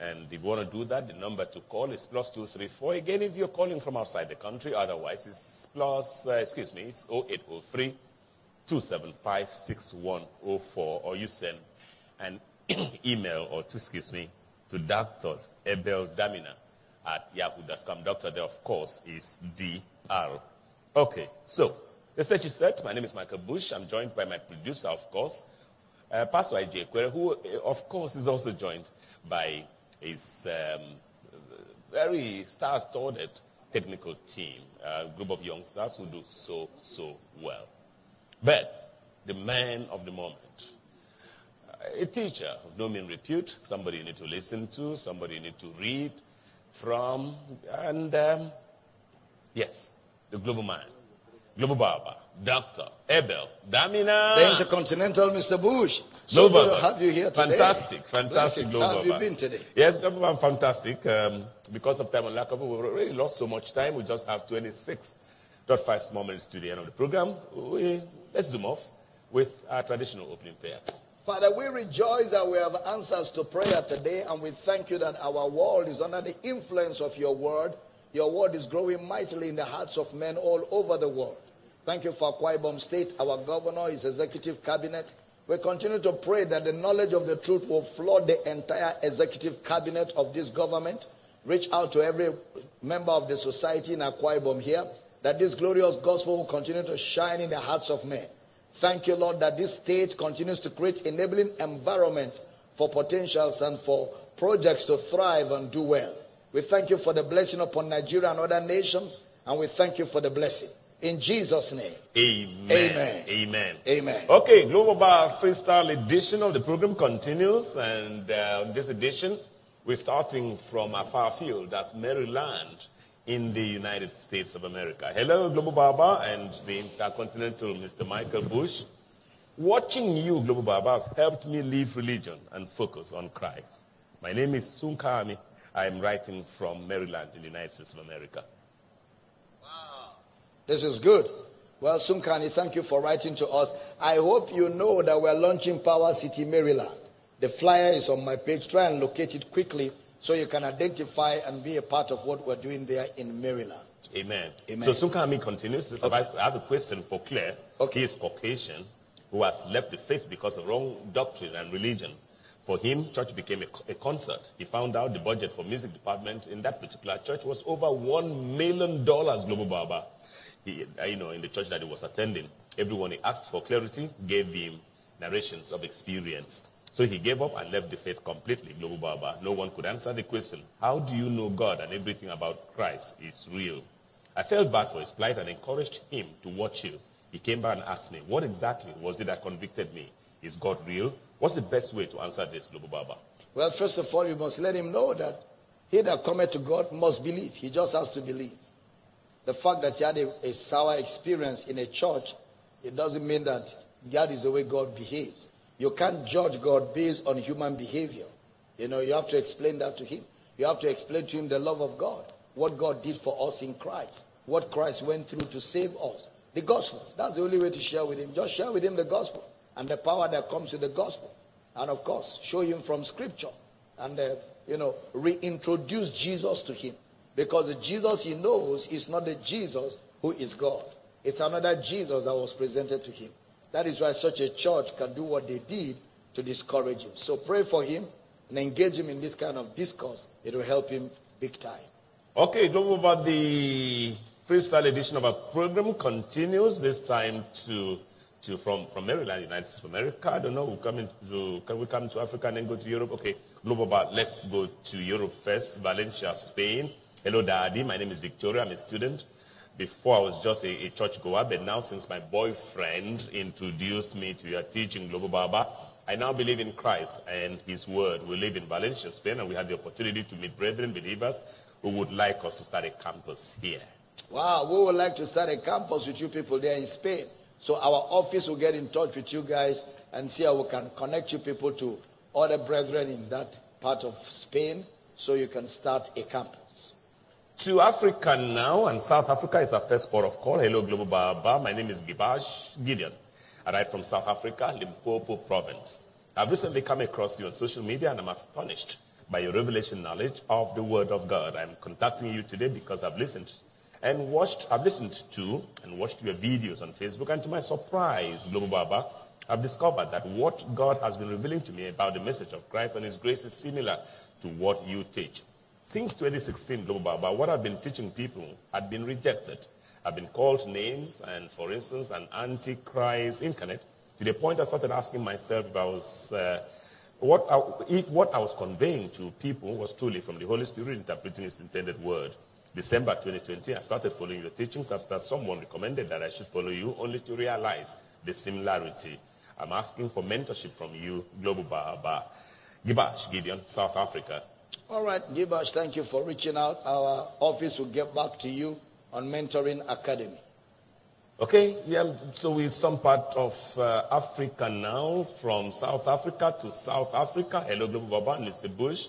And if you want to do that, the number to call is plus 234. Again, if you're calling from outside the country, otherwise it's plus, uh, excuse me, it's 0803 275 6104. Or you send an email or to, excuse me, to Dr. Abel Damina at yahoo.com. Doctor there, of course, is DR. Okay, so the stage is set. My name is Michael Bush. I'm joined by my producer, of course, uh, Pastor IJ Kwere, who, uh, of course, is also joined by his um, very star-studded technical team, a group of youngsters who do so, so well. But the man of the moment, a teacher of no mean repute, somebody you need to listen to, somebody you need to read from, and um, yes, the global man, global Baba, Dr. Abel Damina. The Intercontinental Mr. Bush. So Global good to have you here today. Fantastic, fantastic. Blessings. Global How have you been today? Yes, Global Baba, fantastic. Um, because of time and lack of it, we've already lost so much time. We just have 26.5 small minutes to the end of the program. We, let's zoom off with our traditional opening prayers. Father, we rejoice that we have answers to prayer today, and we thank you that our world is under the influence of your word. Your word is growing mightily in the hearts of men all over the world. Thank you for Akwa Ibom State, our governor, his executive cabinet. We continue to pray that the knowledge of the truth will flood the entire executive cabinet of this government. Reach out to every member of the society in Akwa here, that this glorious gospel will continue to shine in the hearts of men. Thank you, Lord, that this state continues to create enabling environments for potentials and for projects to thrive and do well. We thank you for the blessing upon Nigeria and other nations, and we thank you for the blessing. In Jesus' name. Amen. Amen. Amen. Amen. Okay, Global Bar Freestyle edition of the program continues, and uh, this edition we're starting from a far field, that's Maryland, in the United States of America. Hello, Global Baba and the Intercontinental Mr. Michael Bush. Watching you, Global Baba, has helped me leave religion and focus on Christ. My name is Sunkami. I am writing from Maryland in the United States of America. This is good. Well, Sunkami, thank you for writing to us. I hope you know that we're launching Power City, Maryland. The flyer is on my page. Try and locate it quickly so you can identify and be a part of what we're doing there in Maryland. Amen. Amen. So Sunkami continues. Okay. I have a question for Claire. Okay. He is Caucasian who has left the faith because of wrong doctrine and religion. For him, church became a, a concert. He found out the budget for music department in that particular church was over one million dollars. Global Baba, he, uh, you know, in the church that he was attending, everyone he asked for clarity gave him narrations of experience. So he gave up and left the faith completely. Global Baba, no one could answer the question: How do you know God and everything about Christ is real? I felt bad for his plight and encouraged him to watch you. He came back and asked me, What exactly was it that convicted me? Is God real? What's the best way to answer this, Global Baba? Well, first of all, you must let him know that He that cometh to God must believe. He just has to believe. The fact that he had a, a sour experience in a church, it doesn't mean that that is the way God behaves. You can't judge God based on human behavior. You know, you have to explain that to him. You have to explain to him the love of God, what God did for us in Christ, what Christ went through to save us. The gospel. That's the only way to share with him. Just share with him the gospel and the power that comes with the gospel. And of course, show him from scripture and, uh, you know, reintroduce Jesus to him. Because the Jesus he knows is not the Jesus who is God. It's another Jesus that was presented to him. That is why such a church can do what they did to discourage him. So pray for him and engage him in this kind of discourse. It will help him big time. Okay, don't about the freestyle edition of our program continues this time to to from, from Maryland, United States of America. I don't know. We come into, can we come to Africa and then go to Europe? Okay, global bar. Let's go to Europe first. Valencia, Spain. Hello, Daddy. My name is Victoria. I'm a student. Before I was just a, a church goer, but now since my boyfriend introduced me to your teaching, Global Baba, I now believe in Christ and His Word. We live in Valencia, Spain, and we had the opportunity to meet brethren, believers, who would like us to start a campus here. Wow, we would like to start a campus with you people there in Spain. So our office will get in touch with you guys and see how we can connect you people to other brethren in that part of Spain so you can start a campus. To Africa now, and South Africa is our first port of call. Hello, Global Baba. My name is Gibash Gideon. I write from South Africa, Limpopo province. I've recently come across you on social media and I'm astonished by your revelation knowledge of the Word of God. I'm contacting you today because I've listened and watched, I've listened to and watched your videos on Facebook. And to my surprise, Global Baba, I've discovered that what God has been revealing to me about the message of Christ and His grace is similar to what you teach. Since 2016, Global Baba, what I've been teaching people had been rejected. I've been called names and, for instance, an antichrist incarnate to the point I started asking myself if I was, uh, what I, if what I was conveying to people was truly from the Holy Spirit interpreting His intended word. December 2020, I started following your teachings after someone recommended that I should follow you, only to realize the similarity. I'm asking for mentorship from you, Global Baba. Gibash Gideon, South Africa. All right, Gibash, thank you for reaching out. Our office will get back to you on Mentoring Academy. Okay, yeah, so we're some part of uh, Africa now, from South Africa to South Africa. Hello, Global Baba, Mr. Bush.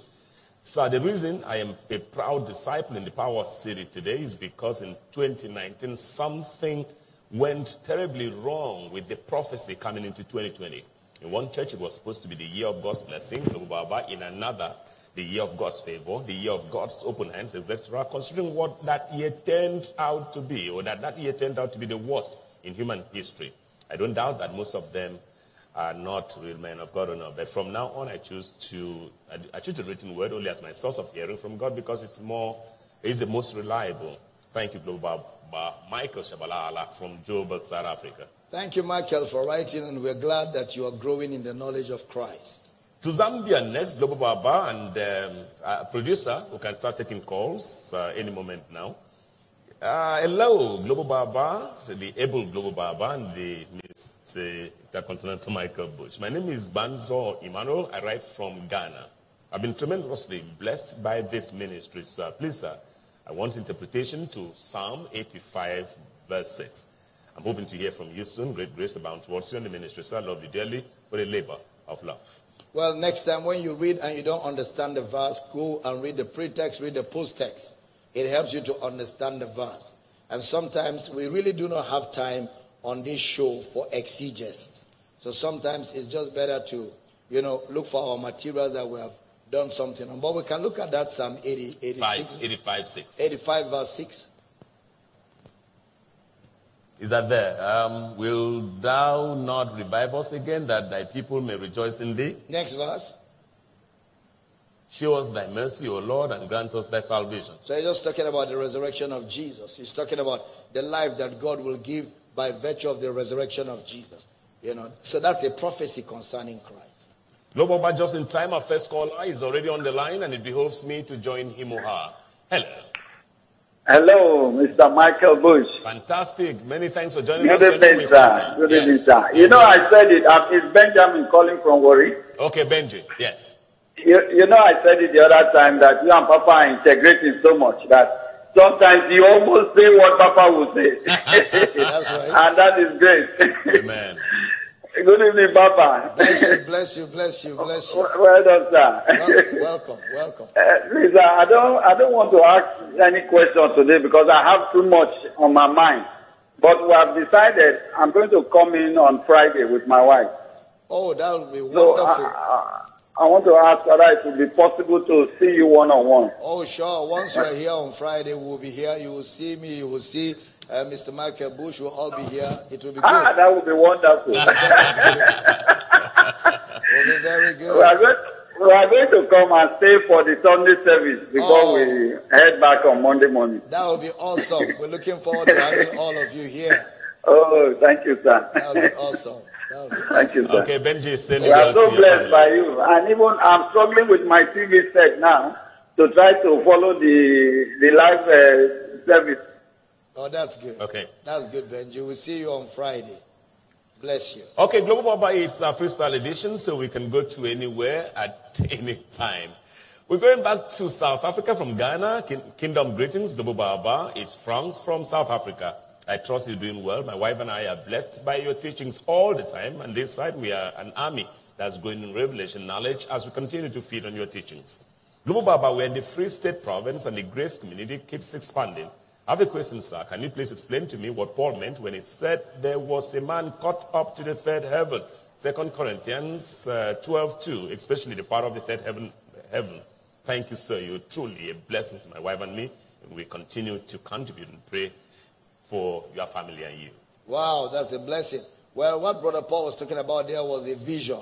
So the reason I am a proud disciple in the Power City today is because in 2019, something went terribly wrong with the prophecy coming into 2020. In one church, it was supposed to be the year of God's blessing, Global Baba. In another, the year of God's favor, the year of God's open hands, etc., considering what that year turned out to be, or that that year turned out to be the worst in human history. I don't doubt that most of them are not real men of God or not. But from now on, I choose to I choose the written word only as my source of hearing from God because it's more, it's the most reliable. Thank you, Global Michael Shabalala from Joburg, South Africa. Thank you, Michael, for writing, and we're glad that you are growing in the knowledge of Christ. To Zambia next, Global Baba and um, producer who can start taking calls uh, any moment now. Uh, hello, Global Baba, the able Global Baba and the Mr. Intercontinental Michael Bush. My name is Banzo Emmanuel. I write from Ghana. I've been tremendously blessed by this ministry, sir. Please, sir, I want interpretation to Psalm 85, verse 6. I'm hoping to hear from you soon. Great grace abound towards you and the ministry, sir. I love you dearly for the labor of love. Well, next time when you read and you don't understand the verse, go and read the pretext, read the post-text. It helps you to understand the verse. And sometimes we really do not have time on this show for exegesis. So sometimes it's just better to, you know, look for our materials that we have done something on. But we can look at that Psalm 80, 86. 85, 6. 85 verse 6. Is that there? Um, will thou not revive us again, that thy people may rejoice in thee? Next verse. Show us thy mercy, O Lord, and grant us thy salvation. So he's just talking about the resurrection of Jesus. He's talking about the life that God will give by virtue of the resurrection of Jesus. You know, so that's a prophecy concerning Christ. Global, but just in time, our first caller is already on the line, and it behoves me to join him or her. Hello. Hello, Mr. Michael Bush. Fantastic. Many thanks for joining Good us. evening, sir. Good evening, sir. You know, I said it. Uh, it's Benjamin calling from Warri. Okay, Benji. Yes. You, you know, I said it the other time that you and Papa are integrating so much that sometimes you almost say what Papa will say. That's right. and that is great. Amen. Good evening, Papa. Bless you, bless you, bless you, bless you. Well done, sir. Wel- welcome, welcome. Uh, Lisa, uh, I don't, I don't want to ask any question today because I have too much on my mind. But we have decided I'm going to come in on Friday with my wife. Oh, that would be So I, wonderful. I, I want to ask whether it will be possible to see you one on one. Oh, sure. Once you're here on Friday, we'll be here. You will see me. You will see uh, Mr. Michael Bush. We'll all be here. It will be Ah, good. that would be wonderful. It will be very we, good. are going, we are going to come and stay for the Sunday service before Oh. we head back on Monday morning. That will be awesome. We're looking forward to having all of you here. Oh, thank you, sir. That will be awesome. That Thank you, sir. Okay, Benji is sending We are so blessed family. by you. And even I'm struggling with my TV set now to try to follow the the live uh, service. Oh, that's good. Okay. That's good, Benji. We'll see you on Friday. Bless you. Okay, Global Baba is a freestyle edition, so we can go to anywhere at any time. We're going back to South Africa from Ghana. Kin- Kingdom greetings. Global Baba is France from South Africa. I trust you're doing well. My wife and I are blessed by your teachings all the time. And this side, we are an army that's growing in revelation knowledge as we continue to feed on your teachings. Global Baba, we're in the Free State province and the grace community keeps expanding. I have a question, sir. Can you please explain to me what Paul meant when he said there was a man caught up to the third heaven? Second Corinthians uh, 12, 2, especially the part of the third heaven, heaven. Thank you, sir. You're truly a blessing to my wife and me. And we continue to contribute and pray for your family and you. Wow, that's a blessing. Well, what Brother Paul was talking about there was a vision.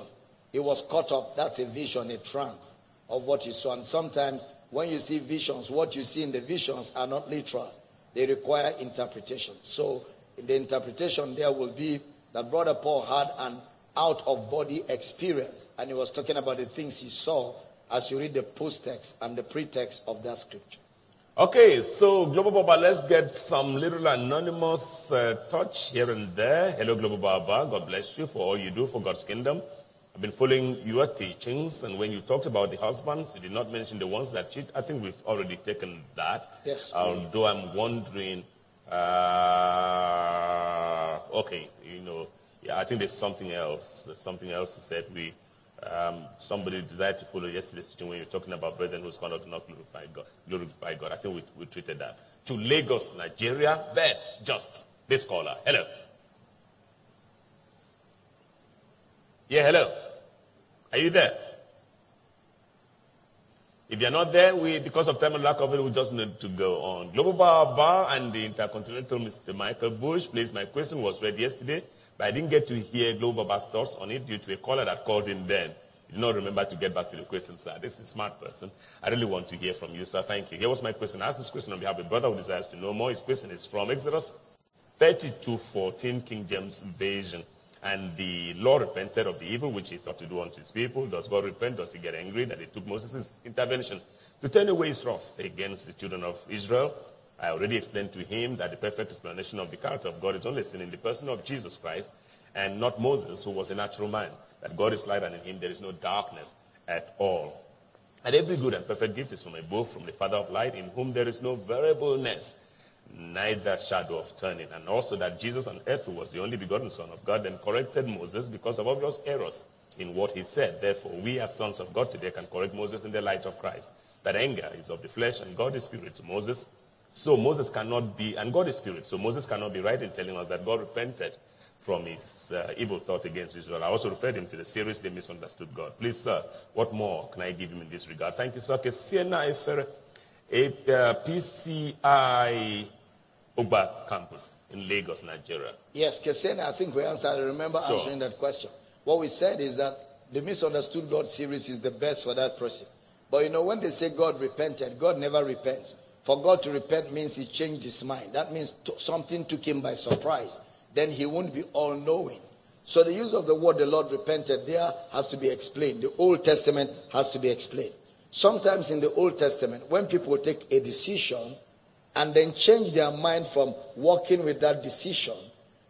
He was caught up. That's a vision, a trance of what he saw. And sometimes when you see visions, what you see in the visions are not literal. They require interpretation. So in the interpretation there will be that Brother Paul had an out of body experience. And he was talking about the things he saw as you read the post text and the pretext of that scripture. Okay, so Global Baba, let's get some little anonymous uh, touch here and there. Hello, Global Baba. God bless you for all you do for God's kingdom. I've been following your teachings, and when you talked about the husbands, you did not mention the ones that cheat. I think we've already taken that. Yes, Although I'm wondering, uh, okay, you know, yeah, I think there's something else. There's something else he said. We, um, somebody desired to follow yesterday's teaching when you're talking about brethren whose conduct do not glorify God. Glorify God. I think we, we treated that. To Lagos, Nigeria, bed, just this caller. Hello. Yeah, hello. Are you there? If you're not there, we, because of time and lack of it, we just need to go on. Global Baba and the Intercontinental Mr. Michael Bush, please, my question was read yesterday, but I didn't get to hear Global Bar's thoughts on it due to a caller that called in then. You did not remember to get back to the question, sir. This is a smart person. I really want to hear from you, sir. Thank you. Here was my question. I asked this question on behalf of a brother who desires to know more. His question is from Exodus 32, 14, King James Version. And the Lord repented of the evil which he thought to do unto his people. Does God repent? Does he get angry that he took Moses' intervention to turn away his wrath against the children of Israel? I already explained to him that the perfect explanation of the character of God is only seen in the person of Jesus Christ and not Moses, who was a natural man. That God is light and in him there is no darkness at all. And every good and perfect gift is from above, from the Father of light, in whom there is no variableness, neither shadow of turning. And also that Jesus on earth, was the only begotten Son of God, then corrected Moses because of obvious errors in what he said. Therefore, we as sons of God today can correct Moses in the light of Christ. That anger is of the flesh and God is spirit to Moses. So Moses cannot be, and God is spirit, so Moses cannot be right in telling us that God repented from his uh, evil thought against Israel. I also referred him to the series They Misunderstood God. Please, sir, what more can I give him in this regard? Thank you, sir. Uh, PCI Oba campus in Lagos, Nigeria. Yes, Kesena, I think we answered. I remember Sure. answering that question. What we said is that the misunderstood God series is the best for that person. But you know, when they say God repented, God never repents. For God to repent means he changed his mind. That means t- something took him by surprise. Then he won't be all knowing. So the use of the word the Lord repented there has to be explained. The Old Testament has to be explained. Sometimes in the Old Testament, when people take a decision and then change their mind from working with that decision,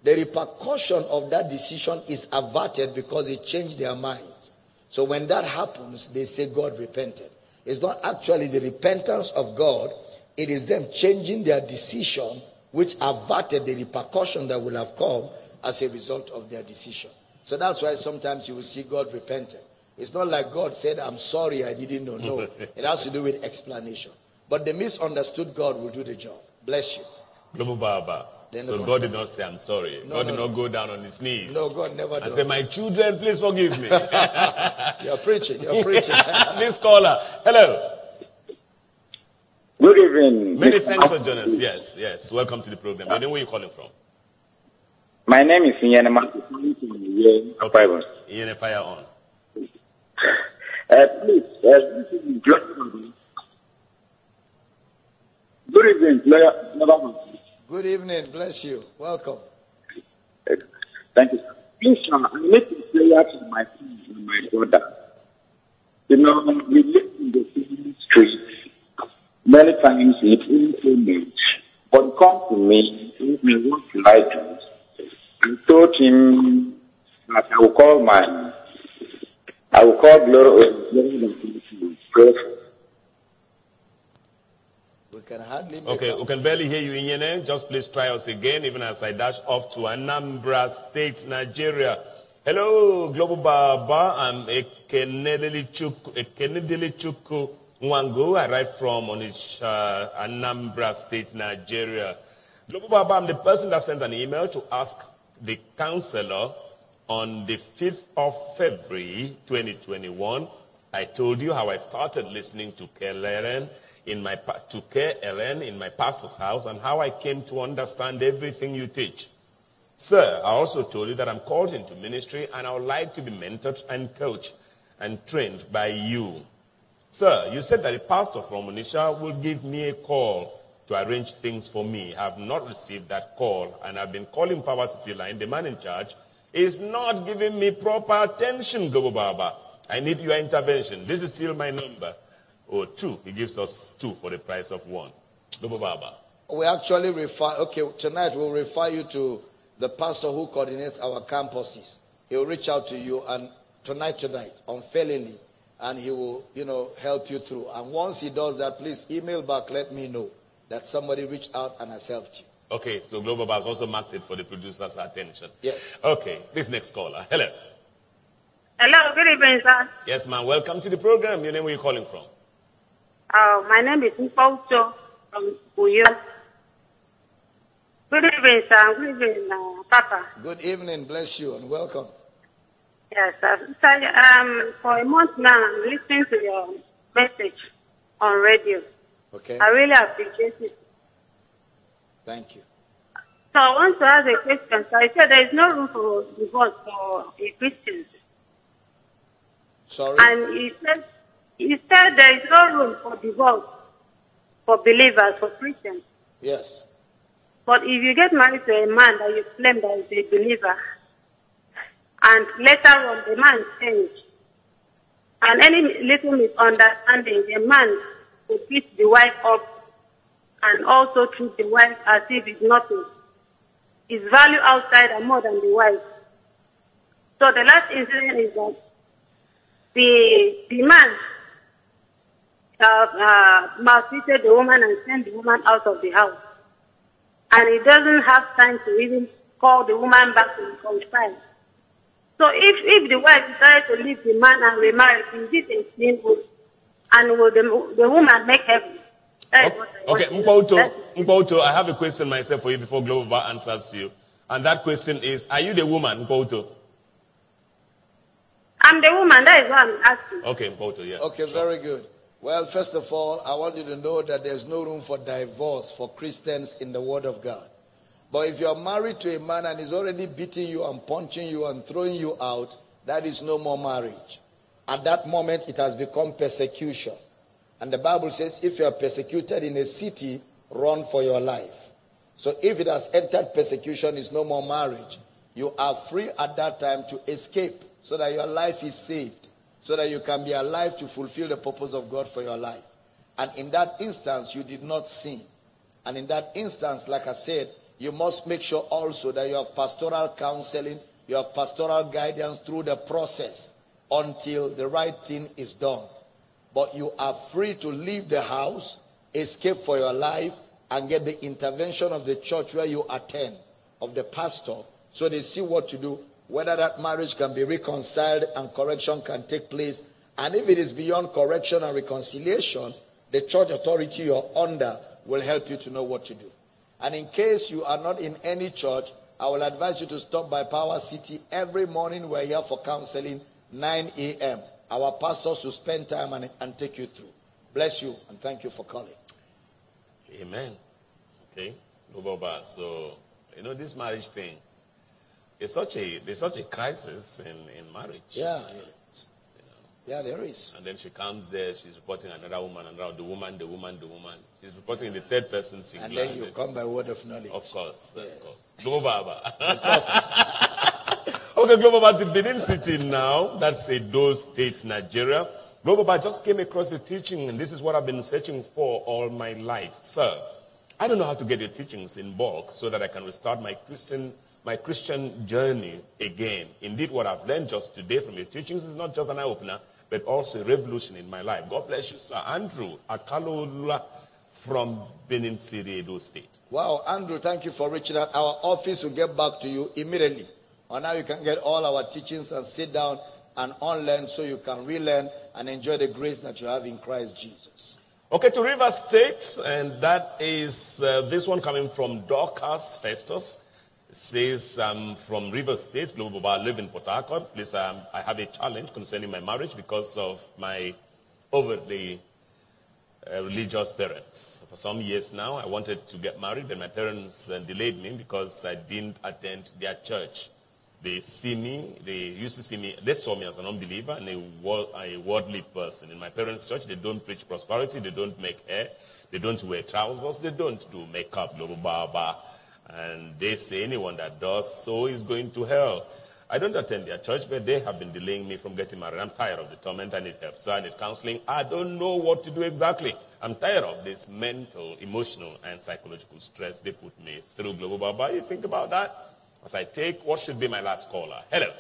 the repercussion of that decision is averted because they changed their minds. So when that happens, they say God repented. It's not actually the repentance of God, it is them changing their decision, which averted the repercussion that will have come as a result of their decision. So that's why sometimes you will see God repented. It's not like God said, I'm sorry, I didn't know. No, it has to do with explanation. But the misunderstood God will do the job. Bless you. Global Baba. Then So God did not say, I'm sorry. No, God no, did not no. go down on his knees. No, God never and does. say, My children, please forgive me. You're preaching, you're preaching. this caller. Hello. Good evening. Many Mr. thanks for joining us. Yes, yes. Welcome to the program. Your name, where are you calling from? My name is Nyanema. Okay. Ian, fire on. Uh, please, uh, this is John. Good evening, Lawyer Madam. Good evening, bless you. Welcome. Thank you. sir. Please, sir, I need to prayer to my son and my brother. You know, we live in the same street. Many times we feel so much. But come to me, he me what should I do? I told him that I will call my, I will call Glory to pray for. Can hardly make Okay, out. we can barely hear you, in Inyene. Just please try us again, even as I dash off to Anambra State, Nigeria. Hello, Global Baba. I'm Ekenedeli Chuku, Nwango. I write from Onitsha, Anambra State, Nigeria. Global Baba, I'm the person that sent an email to ask the counselor on the 5th of February 2021. I told you how I started listening to KLRN in my to KLN in my pastor's house and how I came to understand everything you teach. Sir, I also told you that I'm called into ministry and I would like to be mentored and coached and trained by you. Sir, you said that a pastor from Onitsha will give me a call to arrange things for me. I have not received that call and I've been calling Power City Line. The man in charge is not giving me proper attention, Gobo Baba. I need your intervention. This is still my number. Oh, two. He gives us two for the price of one. Gobo Baba. We actually refer, okay, tonight we'll refer you to the pastor who coordinates our campuses. He'll reach out to you and tonight, tonight, unfailingly, and he will, you know, help you through. And once he does that, please email back, let me know that somebody reached out and has helped you. Okay, so Global Baba has also marked it for the producer's attention. Yes. Okay, this next caller. Hello. Hello, good evening, sir. Yes, ma'am. Welcome to the program. Your name, where are you calling from? Uh, my name is Mpocho from Uyo. Good evening, sir. Good evening, uh, Papa. Good evening, bless you, and welcome. Yes, sir. sir um, for a month now, I'm listening to your message on radio. Okay? I really appreciate it. Thank you. So I want to ask a question. So I said there is no room for divorce for a Christian. Sorry? And he said, he said there is no room for divorce for believers, for Christians. Yes. But if you get married to a man that you claim that is a believer, and later on the man change, and any little misunderstanding, the man will beat the wife up and also treat the wife as if it's nothing. His value outside are more than the wife. So the last incident is that the, the man uh, uh, maltreated the woman and sent the woman out of the house and he doesn't have time to even call the woman back to reconcile. So if, if the wife decides to leave the man and remarry, is it a sin? Will- And will the, the woman make heaven? That is what I Okay, want to. Mpoto, Mpoto, I have a question myself for you before Global Bar answers you. And that question is, are you the woman, Mpoto? I'm the woman, that is what I'm asking. Okay, Mpoto, yes. Okay, very good. Well, first of all, I want you to know that there's no room for divorce for Christians in the Word of God. But if you're married to a man and he's already beating you and punching you and throwing you out, that is no more marriage. At that moment, it has become persecution. And the Bible says, if you are persecuted in a city, run for your life. So if it has entered persecution, it's no more marriage. You are free at that time to escape so that your life is saved, so that you can be alive to fulfill the purpose of God for your life. And in that instance, you did not sin. And in that instance, like I said, you must make sure also that you have pastoral counseling, you have pastoral guidance through the process. until the right thing is done. But you are free to leave the house, escape for your life, and get the intervention of the church where you attend, of the pastor, so they see what to do, whether that marriage can be reconciled and correction can take place. And if it is beyond correction and reconciliation, the church authority you're under will help you to know what to do. And in case you are not in any church, I will advise you to stop by Power City every morning. We're here for counseling, 9 a.m. Our pastors will spend time and, and take you through. Bless you and thank you for calling. Amen. Okay. No Baba. So, you know, this marriage thing, it's such a, there's such a crisis in, in marriage. Yeah. Yeah, there is. And then she comes there, she's reporting another woman, another, the woman, the woman, the woman. She's reporting in the third person And then you come by word of knowledge. Of course, Yes. of course. Global Baba. okay, Global Baba to Benin City now. That's a Edo State, Nigeria. Global Baba just came across the teaching, and this is what I've been searching for all my life. Sir, I don't know how to get your teachings in bulk so that I can restart my Christian my Christian journey again. Indeed, what I've learned just today from your teachings is not just an eye opener, but also a revolution in my life. God bless you, sir. Andrew Akalolula from Benin City, Edo State. Wow, Andrew, thank you for reaching out. Our office will get back to you immediately. And now you can get all our teachings and sit down and unlearn so you can relearn and enjoy the grace that you have in Christ Jesus. Okay, to River State, and that is uh, this one coming from Dorcas Festus. Says, um, from River State, Global Bar, live in Port Harcourt. Please, um, I have a challenge concerning my marriage because of my overly uh, religious parents. For some years now, I wanted to get married, and my parents uh, delayed me because I didn't attend their church. They see me, they used to see me, they saw me as an unbeliever and a, a worldly person. In my parents' church, they don't preach prosperity, they don't make hair, they don't wear trousers, they don't do makeup, blah, blah, blah. And they say anyone that does so is going to hell. I don't attend their church, but they have been delaying me from getting married. I'm tired of the torment. I need help. So I need counseling. I don't know what to do exactly. I'm tired of this mental, emotional, and psychological stress they put me through. Global Baba, you think about that? As I take what should be my last caller. Hello.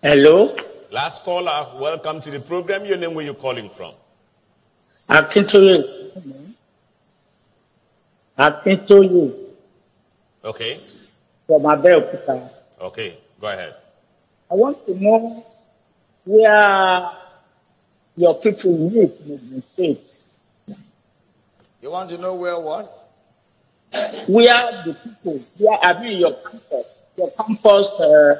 Hello, Last caller, welcome to the program. Your name, where you calling from? Akintoye. Akintoye Okay. from Abeokuta. Okay. Go ahead. I want to know where your people live in the state. You want to know where what? Where the people, where I mean your campus, your campus uh,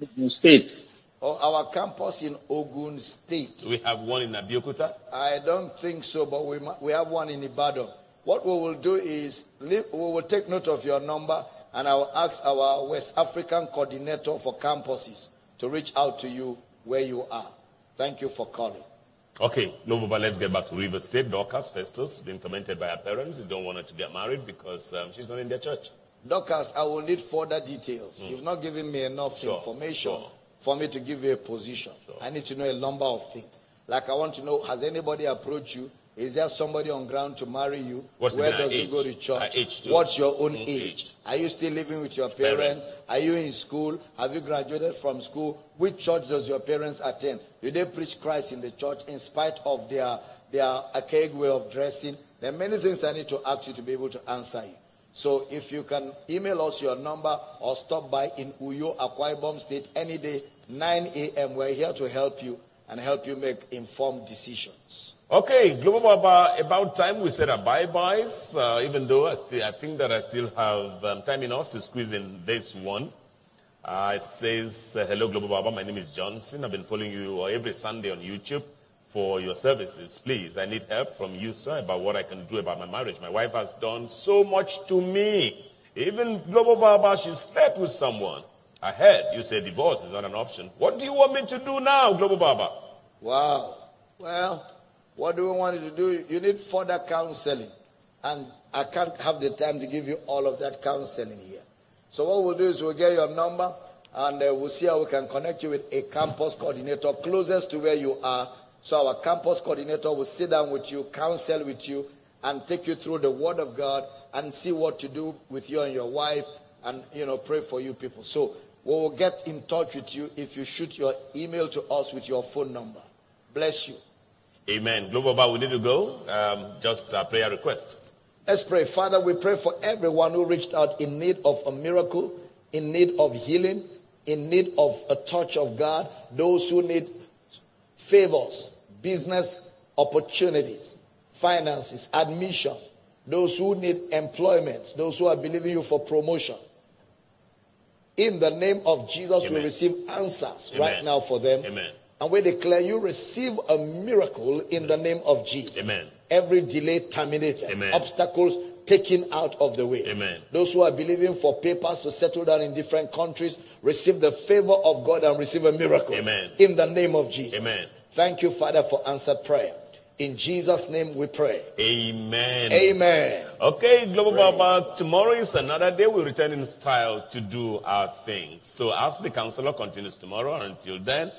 in the state. Oh, our campus in Ogun State. We have one in Abeokuta? I don't think so, but we, we have one in Ibadan. What we will do is leave, we will take note of your number and I will ask our West African coordinator for campuses to reach out to you where you are. Thank you for calling. Okay, no, but let's get back to River State. Dorcas Festus, being tormented by her parents. They don't want her to get married because um, she's not in their church. Dorcas, I will need further details. You've not given me enough Sure, information sure. for me to give you a position. I need to know a number of things. Like I want to know, has anybody approached you? Is there somebody on ground to marry you? What's Where does age? you go to church? Uh, Too. What's your own Own age? age. Are you still living with your Parents. parents? Are you in school? Have you graduated from school? Which church does your parents attend? Do they preach Christ in the church in spite of their, their archaic way of dressing? There are many things I need to ask you to be able to answer you. So if you can email us your number or stop by in Uyo, Akwa Ibom State any day, 9 a.m. We're here to help you and help you make informed decisions. Okay, Global Baba, about time we said our bye-byes, uh, even though I, still, I think that I still have um, time enough to squeeze in this one. Uh, it says, uh, hello Global Baba, my name is Johnson. I've been following you every Sunday on YouTube for your services. Please, I need help from you, sir, about what I can do about my marriage. My wife has done so much to me. Even Global Baba, she slept with someone. I heard you say divorce is not an option. What do you want me to do now, Global Baba? Wow. Well, what do we want you to do? You need further counseling. And I can't have the time to give you all of that counseling here. So what we'll do is we'll get your number and uh, we'll see how we can connect you with a campus coordinator closest to where you are. So our campus coordinator will sit down with you, counsel with you, and take you through the word of God and see what to do with you and your wife and, you know, pray for you people. So We will get in touch with you if you shoot your email to us with your phone number. Bless you. Amen. Global Bar, we need to go. Um, just a prayer request. Let's pray. Father, we pray for everyone who reached out in need of a miracle, in need of healing, in need of a touch of God, those who need favors, business opportunities, finances, admission, those who need employment, those who are believing you for promotion. In the name of Jesus, Amen. we receive answers Amen. right now for them. Amen. And we declare you receive a miracle in the name of Jesus. Amen. Every delay terminated, Amen. obstacles taken out of the way. Amen. Those who are believing for papers to settle down in different countries receive the favor of God and receive a miracle. Amen. In the name of Jesus. Amen. Thank you, Father, for answered prayer. In Jesus' name we pray. Amen. Amen. Okay, Global Baba, tomorrow is another day. We return in style to do our thing. So as the counselor continues tomorrow, until then,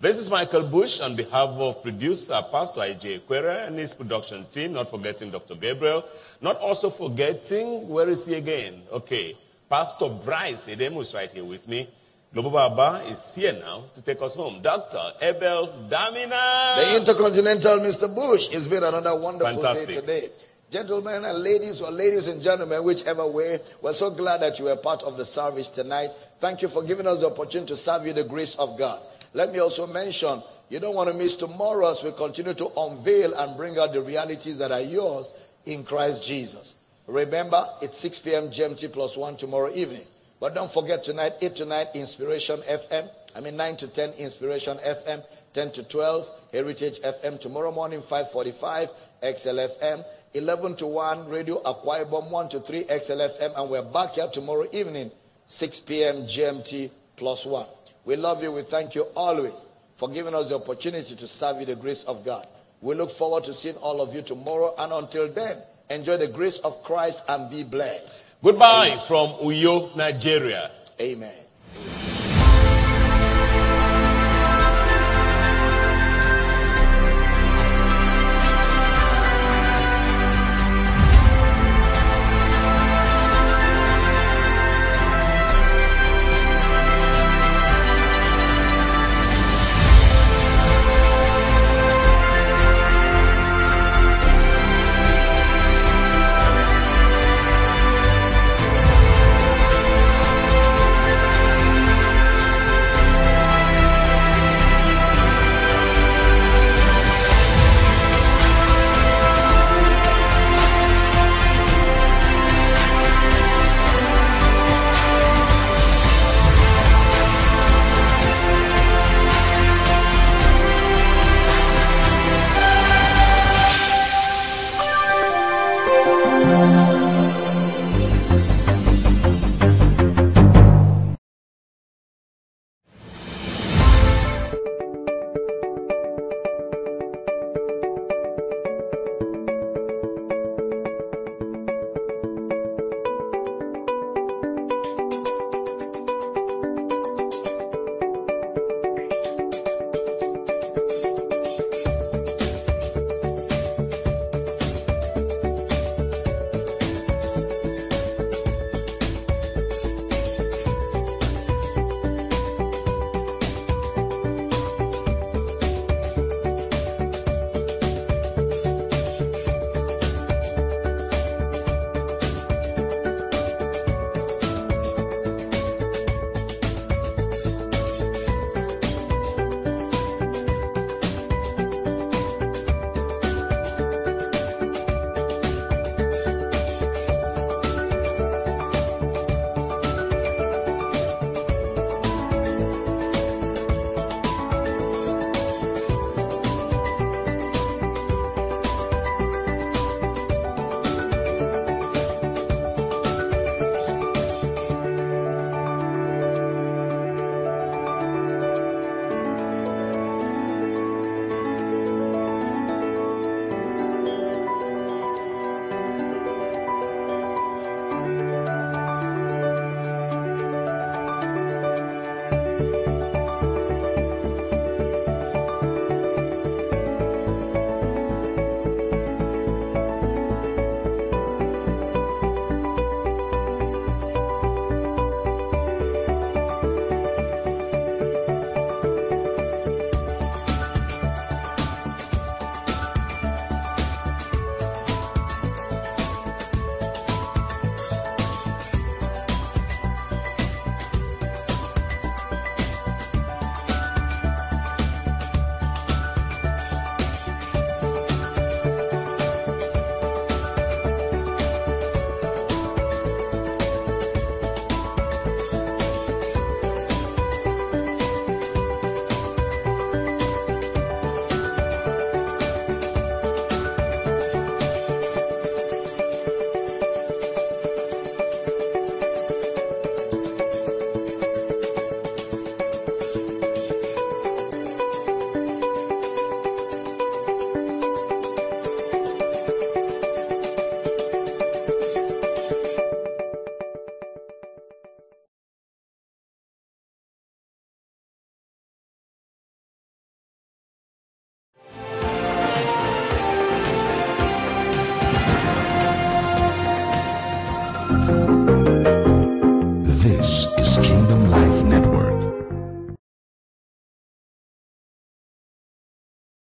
this is Michael Bush on behalf of producer Pastor IJ Quera and his production team, not forgetting Dr. Gabriel, not also forgetting, where is he again? Okay, Pastor Bryce Edemo is right here with me. Global Baba is here now to take us home. Dr. Abel Damina. The Intercontinental Mr. Bush. It's been another wonderful Fantastic. day today. Gentlemen and ladies, or ladies and gentlemen, whichever way, we're so glad that you were part of the service tonight. Thank you for giving us the opportunity to serve you the grace of God. Let me also mention, you don't want to miss tomorrow as we continue to unveil and bring out the realities that are yours in Christ Jesus. Remember, it's 6 p.m. GMT plus 1 tomorrow evening. But don't forget tonight, 8 to 9 Inspiration FM. I mean 9 to 10 Inspiration FM, 10 to 12 Heritage FM. Tomorrow morning 5:45 XLFM, 11 to 1 Radio Akwa Ibom 1 to 3 XLFM, and we're back here tomorrow evening 6 p.m. GMT plus 1. We love you. We thank you always for giving us the opportunity to serve you the grace of God. We look forward to seeing all of you tomorrow, and until then, enjoy the grace of Christ and be blessed. Goodbye from Uyo, Nigeria. Amen.